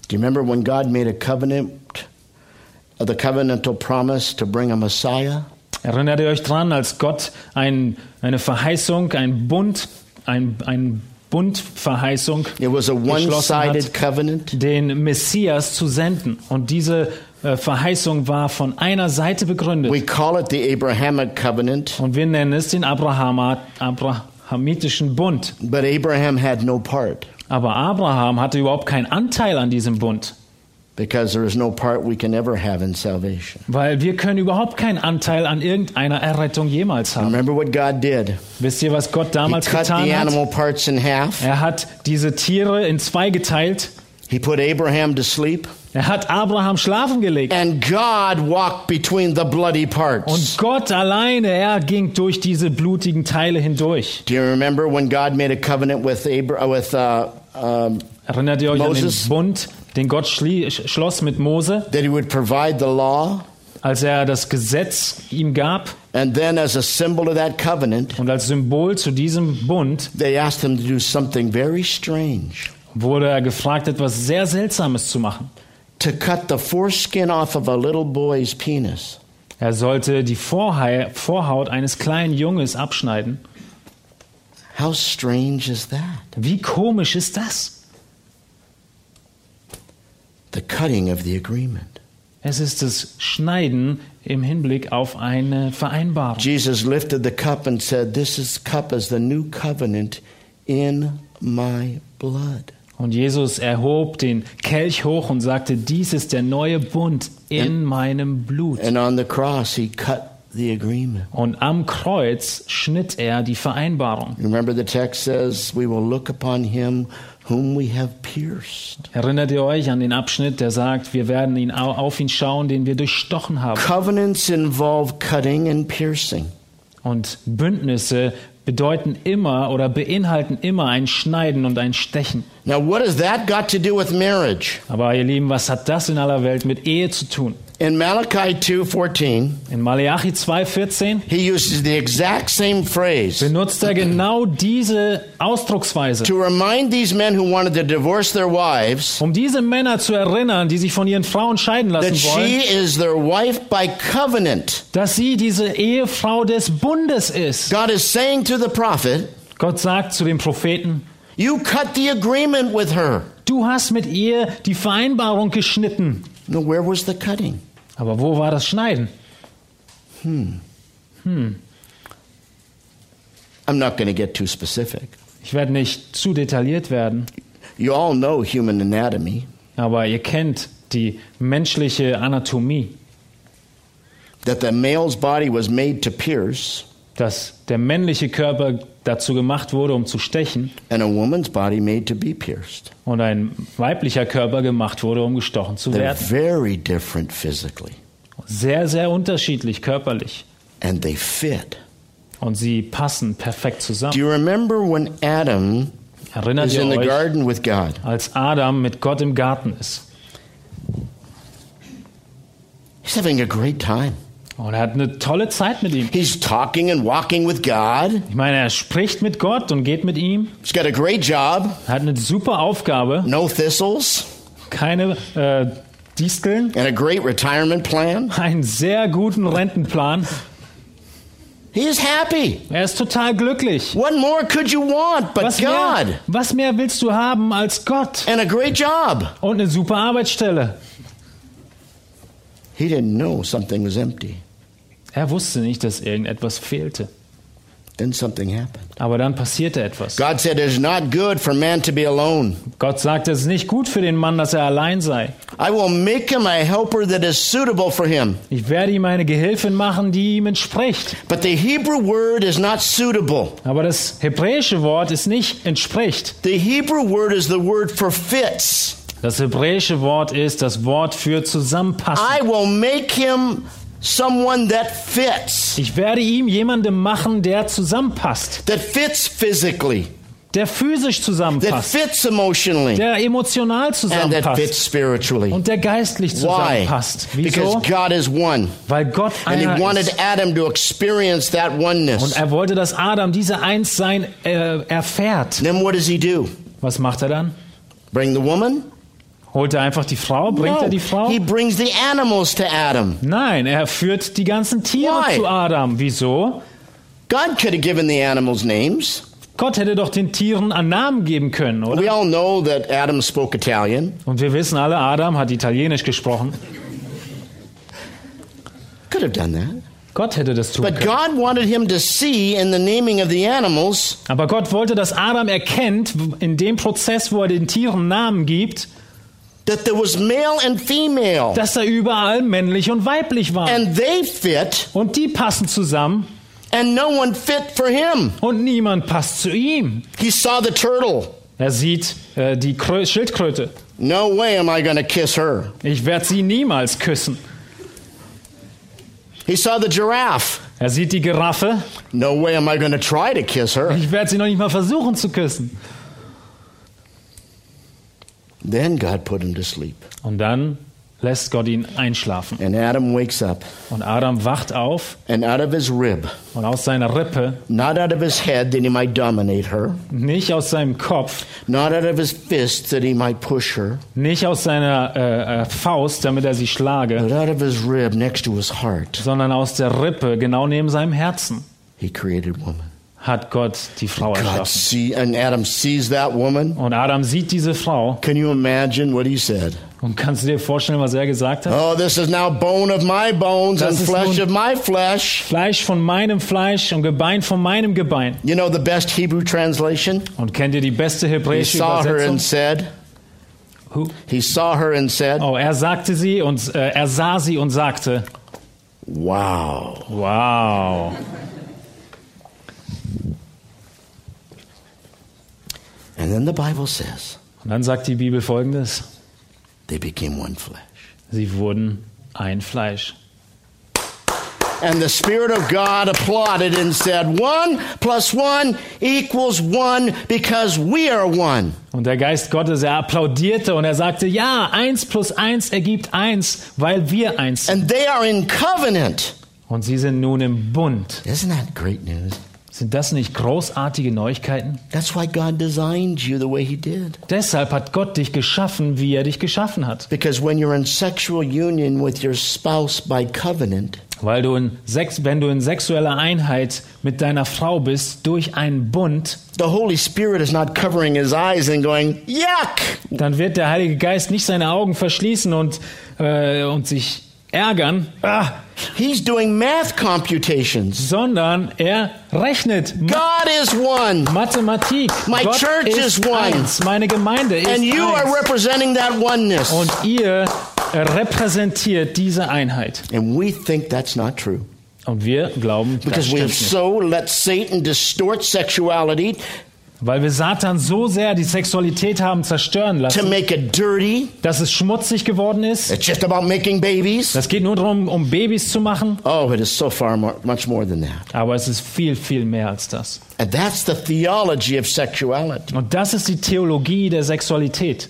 Do you remember when God made a covenant, uh, the covenantal promise to bring a Messiah? Erinnert ihr euch dran, als Gott ein, eine Verheißung, ein Bund, ein, ein Bundverheißung It was a geschlossen hat, den Messias zu senden. Und diese äh, Verheißung war von einer Seite begründet. We call it the Abrahamic covenant, Und wir nennen es den Abrahama, abrahamitischen Bund. but Abraham had no part Aber Abraham hatte überhaupt keinen Anteil an diesem Bund. Because there is no part we can ever have in salvation. Weil wir können überhaupt keinen Anteil an irgendeiner Errettung jemals haben. Remember what God did? Wisst ihr, was Gott He damals cut getan the hat? animal parts in half. Er hat diese Tiere in zwei geteilt. He put Abraham to sleep, Er hat Abraham schlafen gelegt. and God walked between the bloody parts. Und Gott alleine, er ging durch diese blutigen Teile hindurch. Do you remember when God made a covenant with Abra- uh, with uh, um, Erinnert ihr euch an Moses? den Bund, den Gott schlie, schloss mit Mose, that He would provide the law, als er das Gesetz ihm gab? and then as a symbol of that covenant, Und als Symbol zu diesem Bund they asked him to do something very strange: wurde er gefragt, etwas sehr Seltsames zu machen. to cut the foreskin off of a little boy's penis. Er sollte die Vorhai- Vorhaut eines kleinen Junges abschneiden. How strange is that? Wie komisch ist das? The cutting of the agreement. Es ist das Schneiden im Hinblick auf eine Vereinbarung. Jesus lifted the cup and said, "This is cup is the new covenant in my blood." Und Jesus erhob den Kelch hoch und sagte, dies ist der neue Bund in meinem Blut. And on the cross, he cut. Und am Kreuz schnitt er die Vereinbarung. Remember, the text says, We will look upon him whom we have pierced. Erinnert ihr euch an den Abschnitt, der sagt, wir werden ihn au- auf ihn schauen, den wir durchstochen haben. Covenants involve cutting and piercing. Und Bündnisse bedeuten immer oder beinhalten immer ein Schneiden und ein Stechen. Now, what has that got to do with marriage? Aber ihr Lieben, was hat das in aller Welt mit Ehe zu tun? In Malachi 2:14, In Malachi 2,14 he uses the exact same phrase benutzt er genau diese Ausdrucksweise. to remind these men who wanted to divorce their wives Um diese Männer zu erinnern, die sich von ihren Frauen scheiden lassen that she is their wife by covenant. dass sie diese Ehefrau des Bundes ist. God is saying to the prophet, Gott sagt zu dem Propheten, You cut the agreement with her. du hast mit ihr die Vereinbarung geschnitten. No, where was the cutting? Aber wo war das Schneiden? I'm not going to get too specific. Ich werde nicht zu detailliert werden, You all know human anatomy. aber ihr kennt die menschliche Anatomie, that the male's body was made to pierce dass der männliche Körper dazu gemacht wurde, um zu stechen and a woman's body made to be pierced. und ein weiblicher Körper gemacht wurde, um gestochen zu They're werden. very different physically Sehr, sehr unterschiedlich körperlich. and they fit. Und sie passen perfekt Do zusammen. you remember when Adam Erinnert is ihr in the euch, garden with God? als Adam mit Gott im Garten ist? He's having a great time. Und er hat eine tolle Zeit mit ihm. He's talking and walking with God. Ich meine, er spricht mit Gott und geht mit ihm. He's got a great job. Er hat eine super Aufgabe, No thistles keine äh, Disteln, and a great retirement plan. einen sehr guten Rentenplan. He is happy. Er ist total glücklich. What more could you want but Was God? mehr, was mehr willst du haben als Gott And a great job. und eine super Arbeitsstelle? He didn't know something was empty. Er wusste nicht, dass irgendetwas fehlte. Then something happened. Aber dann passierte etwas. God said, It is not good for man to be alone. Gott sagte, es ist nicht gut für den Mann, dass er allein sei. I will make him a helper that is suitable for him. Ich werde ihm eine Gehilfin machen, die ihm entspricht. But the Hebrew word is not suitable. Aber das hebräische Wort ist nicht entspricht. The Hebrew word is the word for fits. Das hebräische Wort ist das Wort für zusammenpassen. I will make him someone that fits, Ich werde ihm jemandem machen, der zusammenpasst, that fits physically, der physisch that zusammenpasst, fits emotionally, der emotional and that fits zusammenpasst spiritually. und der geistlich Why? zusammenpasst. Because Wieso? God is one. Weil Gott And he wanted ist. Adam to experience that Und oneness. er wollte, dass Adam diese Einssein äh, erfährt. Then what does he do? Was macht er dann? Bring the woman? Holt er einfach die Frau? Bringt er die Frau? He brings the animals to Adam. Nein, er führt die ganzen Tiere Why? zu Adam. Wieso? God could have given the animals names. Gott hätte doch den Tieren einen Namen geben können, oder? We all know that Adam spoke Italian. Und wir wissen alle, Adam hat Italienisch gesprochen. Could have done that. Gott hätte das tun But können. God wanted him to see in the naming of the animals Aber Gott wollte, dass Adam erkennt, in dem Prozess, wo er den Tieren Namen gibt, that there was male and female. dass er überall männlich und weiblich war. And they fit, Und die passen zusammen and no one fit for him. und niemand passt zu ihm. He saw the turtle. Er sieht äh, die Krö Schildkröte. No way am I to kiss her. Ich werde sie niemals küssen. He saw the giraffe. Er sieht die Giraffe. No way am I to try to kiss her. Ich werde sie noch nicht mal versuchen zu küssen. Then God put him to sleep. Und dann lässt Gott ihn einschlafen. And Adam wakes up, Und Adam wacht auf. And out of his rib, und aus seiner Rippe, not out of his head that he might dominate her, nicht aus seinem Kopf, not out of his fist that he might push her, nicht aus seiner äh, äh, Faust, damit er sie schlage, but out of his rib next to his heart, sondern aus der Rippe, genau neben seinem Herzen, he created woman. Hat Gott die Frau God erschaffen. see, and Adam sees that woman. Und Adam sieht diese Frau Can you imagine what he said? und kannst du dir vorstellen, was er gesagt hat? Oh, this is now bone of my bones Das and ist flesh nun- of my flesh. Fleisch von meinem Fleisch und Gebein von meinem Gebein. You know the best Hebrew translation? Und kennt ihr die beste He hebräische saw her Übersetzung? and said, Who? he saw her and said, Oh, er sagte sie und äh, er sah sie und sagte, wow. wow. And then the Bible says, Und dann sagt die Bibel folgendes. they became one flesh. Sie wurden ein Fleisch. And the Spirit of God applauded and said, One plus one equals one because we are one. Und der Geist Gottes, er applaudierte und er sagte, ja, eins plus eins ergibt eins, weil wir eins sind. And they are in covenant. Und sie sind nun im Bund. Isn't that great news? Sind das nicht großartige Neuigkeiten? That's why God designed you the way He did. Deshalb hat Gott dich geschaffen, wie er dich geschaffen hat. Because when you're in sexual union with your spouse by covenant, Weil du in Sex, wenn du in sexueller Einheit mit deiner Frau bist durch einen Bund, the Holy Spirit is not covering his eyes and going, Yuck! dann wird der Heilige Geist nicht seine Augen verschließen und, äh, und sich ärgern, ah, He's doing math computations. sondern er rechnet. God is one, Mathematik. My Gott church ist is one. eins. Meine Gemeinde ist and you are eins. representing that oneness. Und ihr repräsentiert diese Einheit. And we think that's not true. Und wir glauben, das Because we have nicht. so let Satan distort sexuality Weil wir Satan so sehr die Sexualität haben zerstören to lassen, make it dirty. dass es schmutzig geworden ist. It's just about making babies. Das geht nur darum, um Babys zu machen. Oh, it is so far more, much more than that. Aber es ist viel, viel mehr als das. And that's the theology of sexuality. Und das ist die Theologie der Sexualität.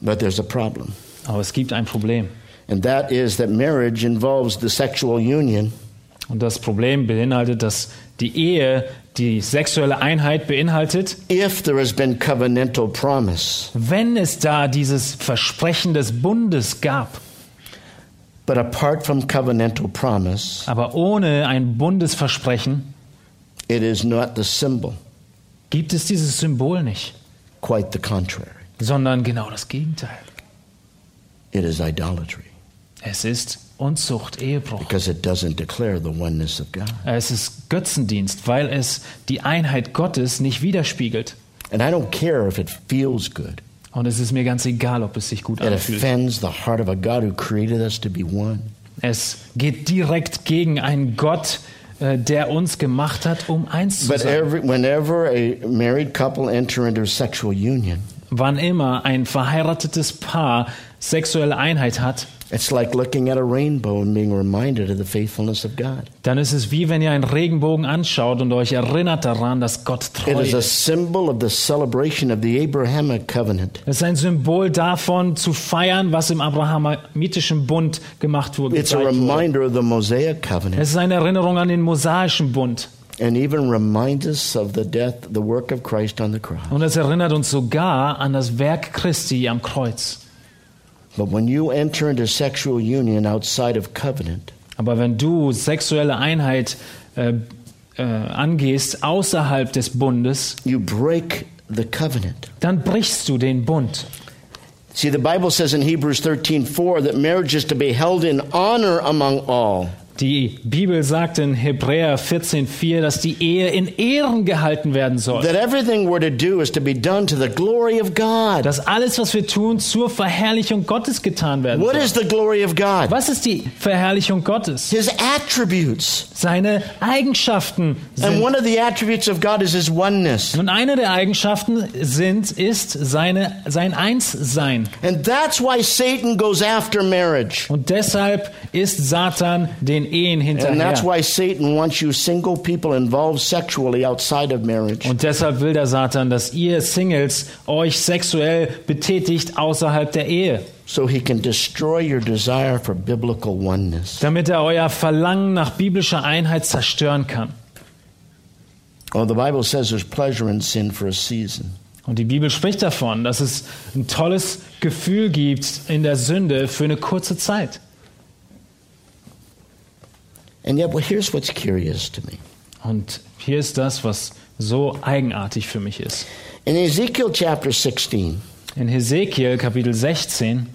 But there's a problem. Aber es gibt ein Problem. And that is that marriage involves the sexual union Und das Problem beinhaltet, dass die Ehe die sexuelle Einheit beinhaltet, if there has been covenantal promise. wenn es da dieses Versprechen des Bundes gab. But apart from covenantal promise, Aber ohne ein Bundesversprechen it is not the symbol, gibt es dieses Symbol nicht, quite the contrary. sondern genau das Gegenteil. It is idolatry Es ist Unzucht, Ehebruch. because it doesn't declare the oneness of God. Es ist Götzendienst, weil es die Einheit Gottes nicht widerspiegelt. And I don't care if it feels good. Und es ist mir ganz egal, ob es sich gut It anfühlt. offends the heart of a God who created us to be one. Es geht direkt gegen einen Gott, äh, der uns gemacht hat, um eins zu But sein. every, whenever a married couple enter into sexual union, Wann immer ein verheiratetes Paar sexuelle Einheit hat, it's like looking at a rainbow and being reminded of the faithfulness of God. dann ist es wie wenn ihr einen Regenbogen anschaut und euch erinnert daran, dass Gott It treu is a ist. symbol of the celebration of the Abrahamic covenant. Es ist ein Symbol davon, zu feiern, was im abrahamitischen Bund gemacht wurde. It's a reminder of the Mosaic covenant Es ist eine Erinnerung an den mosaischen Bund. and even reminds us of the death, the work of Christ on the cross. Und es erinnert uns sogar an das Werk Christi am Kreuz. But when you enter into sexual union outside of covenant, Aber wenn du sexuelle Einheit äh, äh, angehst außerhalb des Bundes, you break the covenant. dann brichst du den Bund. See, the Bible says in Hebrews 13:4 that marriage is to be held in honor among all. Die Bibel sagt in Hebräer 14,4, dass die Ehe in Ehren gehalten werden soll. That everything we're to do is to be done to the glory of God. Dass alles, was wir tun, zur Verherrlichung Gottes getan werden What soll. is the glory of God? Was ist die Verherrlichung Gottes? His attributes. Seine Eigenschaften And sind. one of the attributes of God is his oneness. Und eine der Eigenschaften sind, ist seine, sein Einssein. And that's why Satan goes after marriage. Und deshalb ist Satan den Ehen And that's hinterher. why Satan wants you single people involved sexually outside of marriage. Und deshalb will der Satan, dass ihr Singles euch sexuell betätigt außerhalb der Ehe, So he can destroy your desire for biblical oneness. damit er euer Verlangen nach biblischer Einheit zerstören kann. Oh, the Bible says there's pleasure in sin for a season. Und die Bibel spricht davon, dass es ein tolles Gefühl gibt in der Sünde für eine kurze Zeit. And yet, well, here's what's curious to me. Und hier ist das, was so eigenartig für mich ist. In Ezekiel chapter 16, In Hesekiel Kapitel 16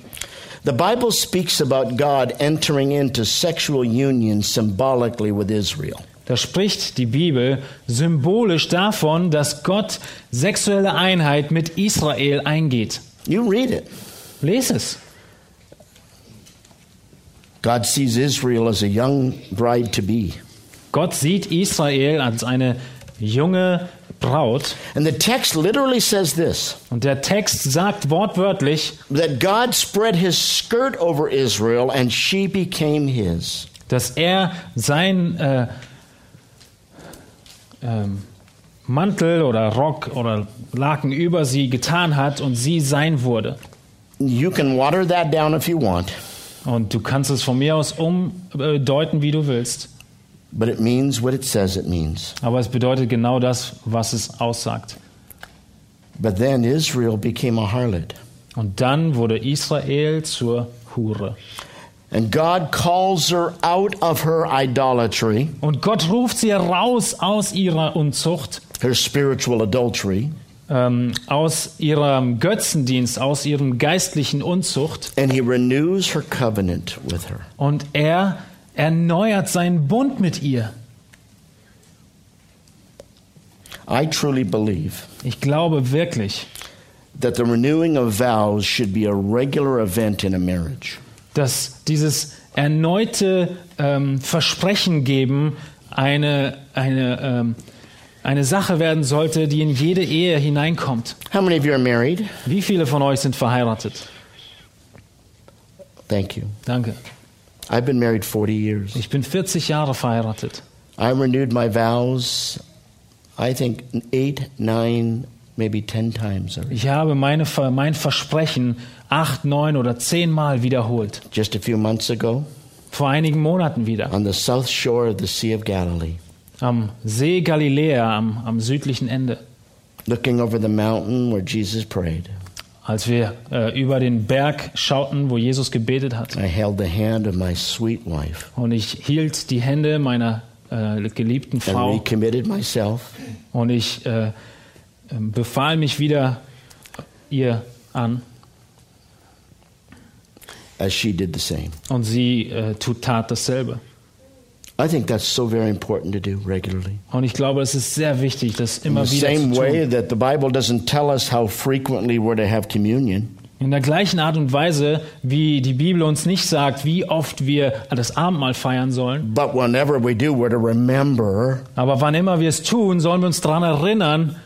the Bible speaks about God entering into sexual union symbolically with Israel. Da spricht die Bibel symbolisch davon, dass Gott sexuelle Einheit mit Israel eingeht. You read it. Lies es. God sees Israel as a young bride to be. Gott sieht Israel als eine junge Braut. And the text literally says this Und der Text sagt wortwörtlich, that God spread his skirt over Israel and she became his. dass er sein äh, ähm, Mantel oder Rock oder Laken über sie getan hat und sie sein wurde. You can water that down if you want, Und du kannst es von mir aus umdeuten, wie du willst. but it means what it says it means. Aber es bedeutet genau das, was es aussagt. But then Israel became a harlot. Und dann wurde Israel zur Hure. And God calls her out of her idolatry, Und Gott ruft sie heraus aus ihrer Unzucht, her spiritual adultery, ähm, aus ihrem Götzendienst, aus ihrem geistlichen Unzucht. and he renews her covenant with her. Und er erneuert seinen Bund mit ihr. I truly believe Ich glaube wirklich, that the renewing of vows should be a regular event in a marriage. dass dieses erneute ähm, Versprechen geben eine, eine, ähm, eine Sache werden sollte, die in jede Ehe hineinkommt. How many of you are married? Wie viele von euch sind verheiratet? Thank you. Danke. I've been married 40 years. Ich bin 40 Jahre verheiratet. I renewed my vows, I think, eight, nine, maybe 10 times already. Ich habe meine, mein Versprechen acht, neun oder zehnmal wiederholt. Just a few months ago, Vor einigen Monaten wieder. on the south shore of the Sea of Galilee, Am See Galiläa, am, am südlichen Ende. looking over the mountain where Jesus prayed, als wir äh, über den Berg schauten, wo Jesus gebetet hat. I held the hand of my sweet wife Und ich hielt die Hände meiner äh, geliebten and Frau recommitted myself und ich äh, ähm, befahl mich wieder ihr an as she did the same. und sie äh, tut tat dasselbe. I think that's so very important to do regularly. Und ich glaube, es ist sehr wichtig, das In immer the wieder same zu way tun. that the Bible doesn't tell us how frequently we're to have communion, In der gleichen Art und Weise, wie die Bibel uns nicht sagt, wie oft wir das Abendmahl feiern sollen, but whenever we do, we're to remember. aber wann immer wir es tun, sollen wir uns daran erinnern.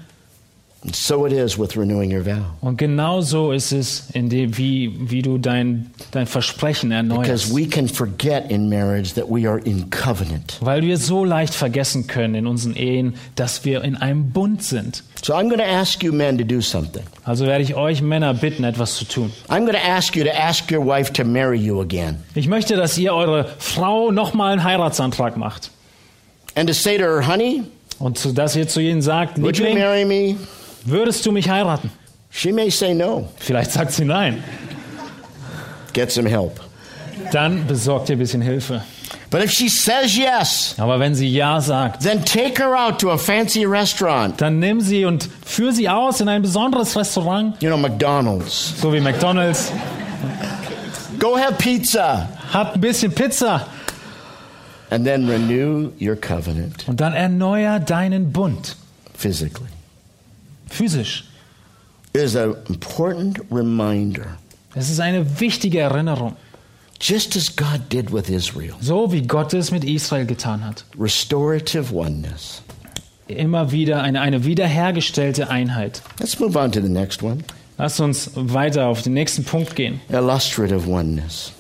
And so it is with renewing your vow. Und genauso ist es, dem, wie, wie du dein, dein Versprechen Because erneuerst. we can forget in marriage that we are in covenant. Weil wir so leicht vergessen können in unseren Ehen, dass wir in einem Bund sind. So I'm going to ask you men to do something. Also werde ich euch Männer bitten, etwas zu tun. I'm going to ask you to ask your wife to marry you again Ich möchte, dass ihr eure Frau nochmal einen Heiratsantrag macht. and to say to her, honey, Und zu, dass ihr zu ihnen sagt, would you Liebling, marry me? Würdest du mich heiraten? She may say no. Vielleicht sagt sie nein. Get some help. Dann besorgt ihr ein bisschen Hilfe. But if she says yes, Aber wenn sie Ja sagt, then take her out to a fancy restaurant. dann nimm sie und führ sie aus in ein besonderes Restaurant, You know, McDonald's. so wie McDonald's. Go have pizza Habt ein bisschen Pizza and then renew your covenant und dann erneuer deinen Bund. physically. Physisch. Is an important reminder, Es ist eine wichtige Erinnerung. just as God did with Israel. So wie Gott es mit Israel getan hat. Restorative oneness. Immer wieder eine, eine wiederhergestellte Einheit. Let's move on to the next one. Lasst uns weiter auf den nächsten Punkt gehen. Illustrative oneness.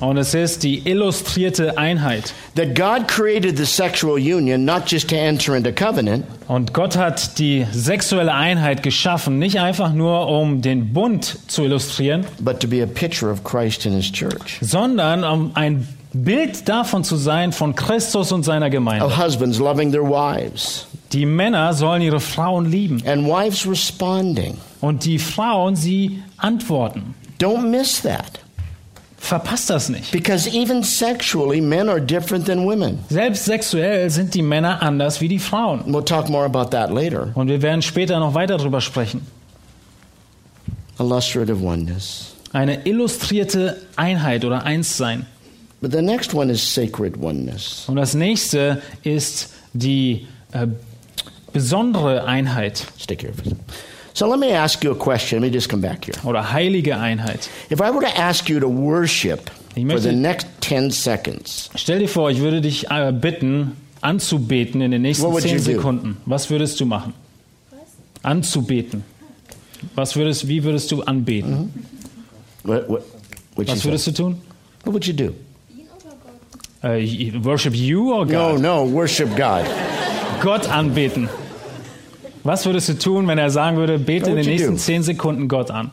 Und es ist die illustrierte Einheit. That God created the sexual union not just to enter into covenant, Und Gott hat die sexuelle Einheit geschaffen, nicht einfach nur um den Bund zu illustrieren, but to be a picture of Christ and his church. sondern um ein Bild davon zu sein von Christus und seiner Gemeinde. Of husbands loving their wives Die Männer sollen ihre Frauen lieben and wives responding. und die Frauen sie antworten. Don't miss that. Verpasst das nicht. Because even sexually, men are different than women. Selbst sexuell sind die Männer anders wie die Frauen. We'll talk more about that later. Und wir werden später noch weiter darüber sprechen. Illustrative oneness. Eine illustrierte Einheit oder Einssein. But the next one is sacred oneness. Und das nächste ist die äh, besondere Einheit Stick here. So let me ask you a question. Let me just come back here. oder heilige Einheit. If I were to ask you to worship Ich for möchte- the next 10 seconds, Stell dir vor, ich würde dich äh, bitten, anzubeten in den nächsten What would zehn you do? Sekunden. Was würdest du machen? Anzubeten. Was würdest, wie würdest du anbeten? what, what, what'd you Was say? würdest du tun? what would you do? Äh, worship you or No, God? no, worship God. Gott anbeten. Was würdest du tun, wenn er sagen würde, bete in den nächsten zehn Sekunden Gott an?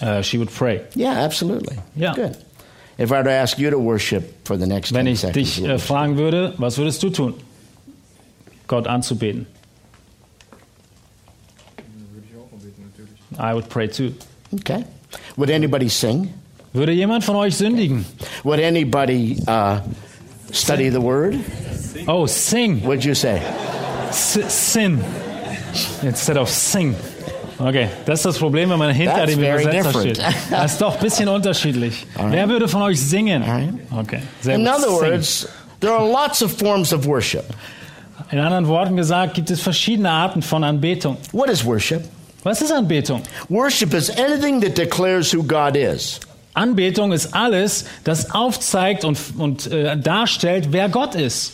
Äh, she would pray. Yeah, absolutely. Yeah. Good. If I were to ask you to worship for the next Wenn 10 ich dich äh, fragen würde, was würdest du tun? Gott anzubeten. Würde ich auch natürlich. I would pray too. okay. Would anybody sing? Würde jemand von euch sündigen? Would anybody uh, study the word? Oh, sing. What'd you say? S sin. Instead of sing. Okay, das ist das Problem, wenn man hinter That's dem Übersetzer different. steht. Das ist doch ein bisschen unterschiedlich. Wer würde von euch singen? Okay, sehr In gut. other words, there are lots of forms of worship. In anderen Worten gesagt, gibt es verschiedene Arten von Anbetung. What is worship? Was ist Anbetung? Worship is anything that declares who God is. Anbetung ist alles, das aufzeigt und, und äh, darstellt, wer Gott ist.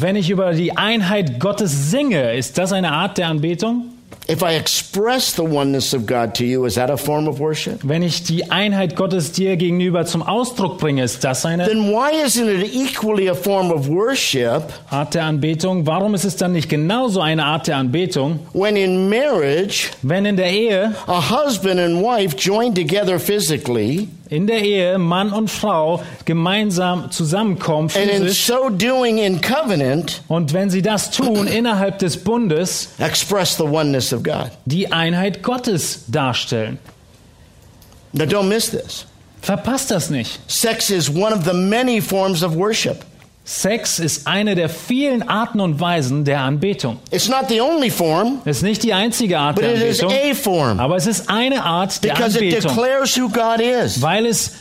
Wenn ich über die Einheit Gottes singe, ist das eine Art der Anbetung? If I express the oneness of God to you, is that a form of worship? Wenn ich die Einheit Gottes dir gegenüber zum Ausdruck bringe, ist das eine Then why isn't it equally a form of worship Art der Anbetung? Warum ist es dann nicht genauso eine Art der Anbetung, when in marriage wenn in der Ehe a husband and wife join together physically in der Ehe Mann und Frau gemeinsam zusammenkommen physisch so covenant, und wenn sie das tun innerhalb des Bundes, express the oneness of God. die Einheit Gottes darstellen. Now, don't miss this. Verpasst das nicht. Sex is one of the many forms of worship. Sex ist eine der vielen Arten und Weisen der Anbetung. It's not the only form, Es ist nicht die einzige Art der Anbetung, form aber es ist eine Art der Anbetung, declares who God is. weil es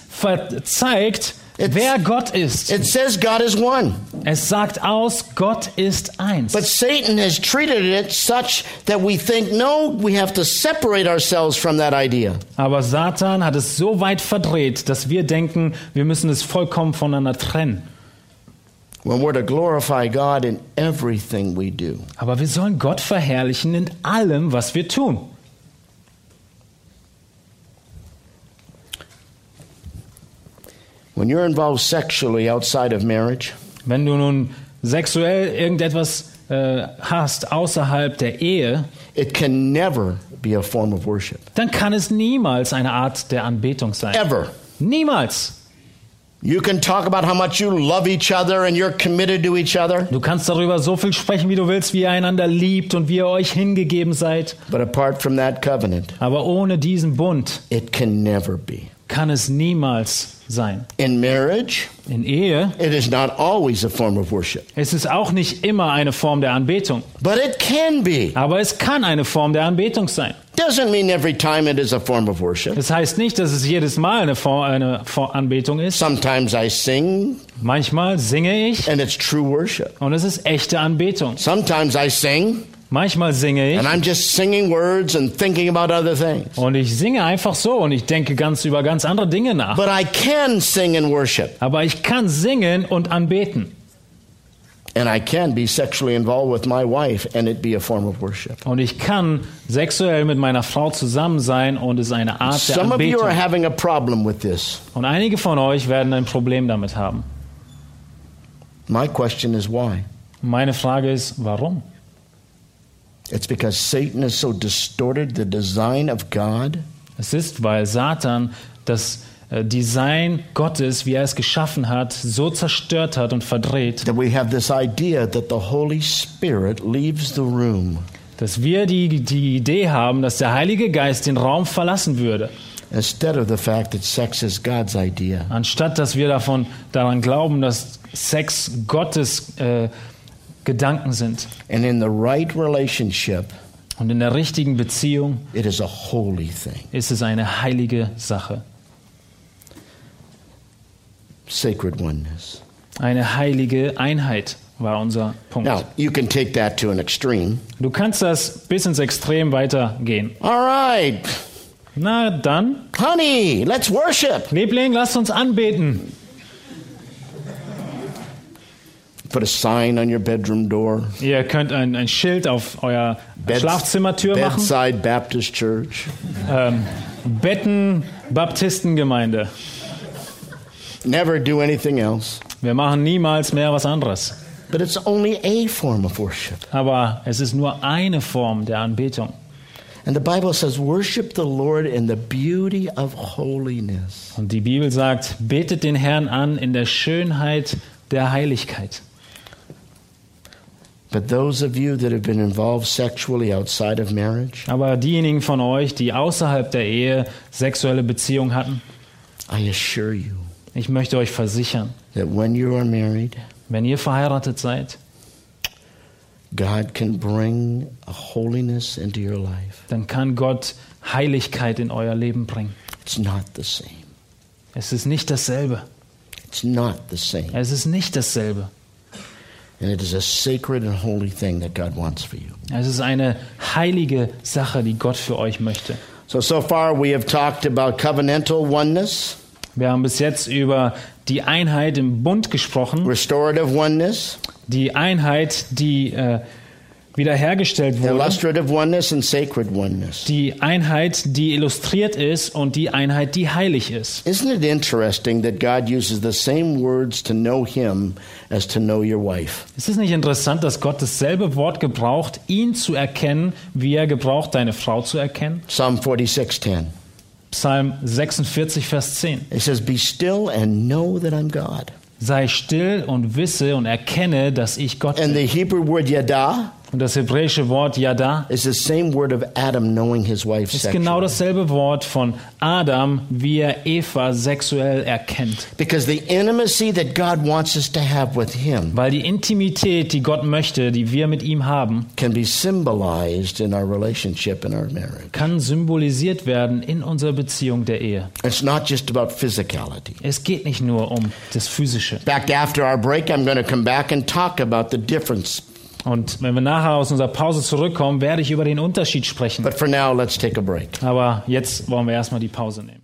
zeigt, It's- wer Gott ist. It says God is one. Es sagt aus, Gott ist eins. But Satan has treated it such that we think, no, we have to separate ourselves from that idea. Aber Satan hat es so weit verdreht, dass wir denken, wir müssen es vollkommen voneinander trennen. Aber wir sollen Gott verherrlichen in allem, was wir tun. When you're involved sexually outside of marriage, Wenn du nun sexuell irgendetwas äh, hast außerhalb der Ehe, it can never be a form of worship. dann kann es niemals eine Art der Anbetung sein. Ever. Niemals. You can talk about how much you love each other and you're committed to each other, Du kannst darüber so viel sprechen, wie du willst, wie ihr einander liebt und wie ihr euch hingegeben seid. but apart from that covenant, Aber ohne diesen Bund it can never be. kann es niemals sein. In marriage, In Ehe it is not always a form of worship, ist es auch nicht immer eine Form der Anbetung. but it can be. Aber es kann eine Form der Anbetung sein. Doesn't mean every time it is a form of worship. Das heißt nicht, dass es jedes Mal eine, Form, eine Anbetung ist. Sometimes I sing Manchmal singe ich and it's true worship. und es ist echte Anbetung. Sometimes I sing Manchmal singe ich and I'm just singing words and thinking about other things. und ich singe einfach so und ich denke ganz über ganz andere Dinge nach. But I can sing and worship, Aber ich kann singen und anbeten. and I can be sexually involved with my wife and it be a form of worship. Und ich kann sexuell mit meiner Frau zusammen sein und es ist eine Art der Some of you Anbetung. are having a problem with this. Und einige von euch werden ein Problem damit haben. My question is why? Meine Frage ist, warum? It's because Satan has so distorted the design of God. Es ist, weil Satan das äh, Design Gottes, wie er es geschaffen hat, so zerstört hat und verdreht, that we have this idea that the Holy Spirit leaves the room. dass wir die, die Idee haben, dass der Heilige Geist den Raum verlassen würde, instead of the fact that sex is God's idea. anstatt dass wir davon daran glauben, dass Sex Gottes äh, Gedanken sind. And in the right relationship, Und in der richtigen Beziehung it is a holy thing, ist es eine heilige Sache, sacred oneness. eine heilige Einheit war unser Punkt. Now, you can take that to an extreme. Du kannst das bis ins Extrem weitergehen. All right, Na dann, honey, let's worship. Liebling, lasst uns anbeten. Put a sign on your bedroom door. Ihr könnt ein, ein Schild auf euer Beds- Schlafzimmertür machen. Bedside Baptist Church. Ähm, Betten Baptistengemeinde. Never do anything else. Wir machen niemals mehr was anderes. But it's only a form of worship. Aber es ist nur eine Form der Anbetung. And the Bible says, worship the Lord in the beauty of holiness. Und die Bibel sagt, betet den Herrn an in der Schönheit der Heiligkeit. But those of you that have been involved sexually outside of marriage, Aber diejenigen von euch, die außerhalb der Ehe sexuelle Beziehungen hatten, I assure you ich möchte euch versichern, that when you are married, wenn ihr verheiratet seid, God can bring a holiness into your life. dann kann Gott Heiligkeit in euer Leben bringen. It's not the same. Es ist nicht dasselbe. It's not the same. Es ist nicht dasselbe. Es ist eine heilige Sache, die Gott für euch möchte. So, so far we have talked about covenantal oneness, Wir haben bis jetzt über die Einheit im Bund gesprochen, restorative oneness, die Einheit, die äh, wiederhergestellt wurde, and die Einheit, die illustriert ist und die Einheit, die heilig ist. Isn't it interesting that God uses the same words to know Him as to know your wife? Ist es nicht interessant, dass Gott dasselbe Wort gebraucht, ihn zu erkennen, wie er gebraucht, deine Frau zu erkennen? Psalm 46:10. Psalm 46, Vers 10. It says, Be still and know that I'm God. Sei still und wisse und erkenne, dass ich Gott And bin. the Hebrew word yada Und das hebräische Wort Yada is the same word of Adam knowing his wife ist genau dasselbe Wort von Adam, wie er Eva sexuell erkennt. Because the intimacy that God wants us to have with him Weil die Intimität, die Gott möchte, die wir mit ihm haben, can be symbolized in our relationship in our marriage. kann symbolisiert werden in unserer Beziehung der Ehe. It's not just about physicality. Es geht nicht nur um das Physische. In fact, after our break, I'm going to come back and talk about the difference. Und wenn wir nachher aus unserer Pause zurückkommen, werde ich über den Unterschied sprechen. Now. Aber jetzt wollen wir erstmal die Pause nehmen.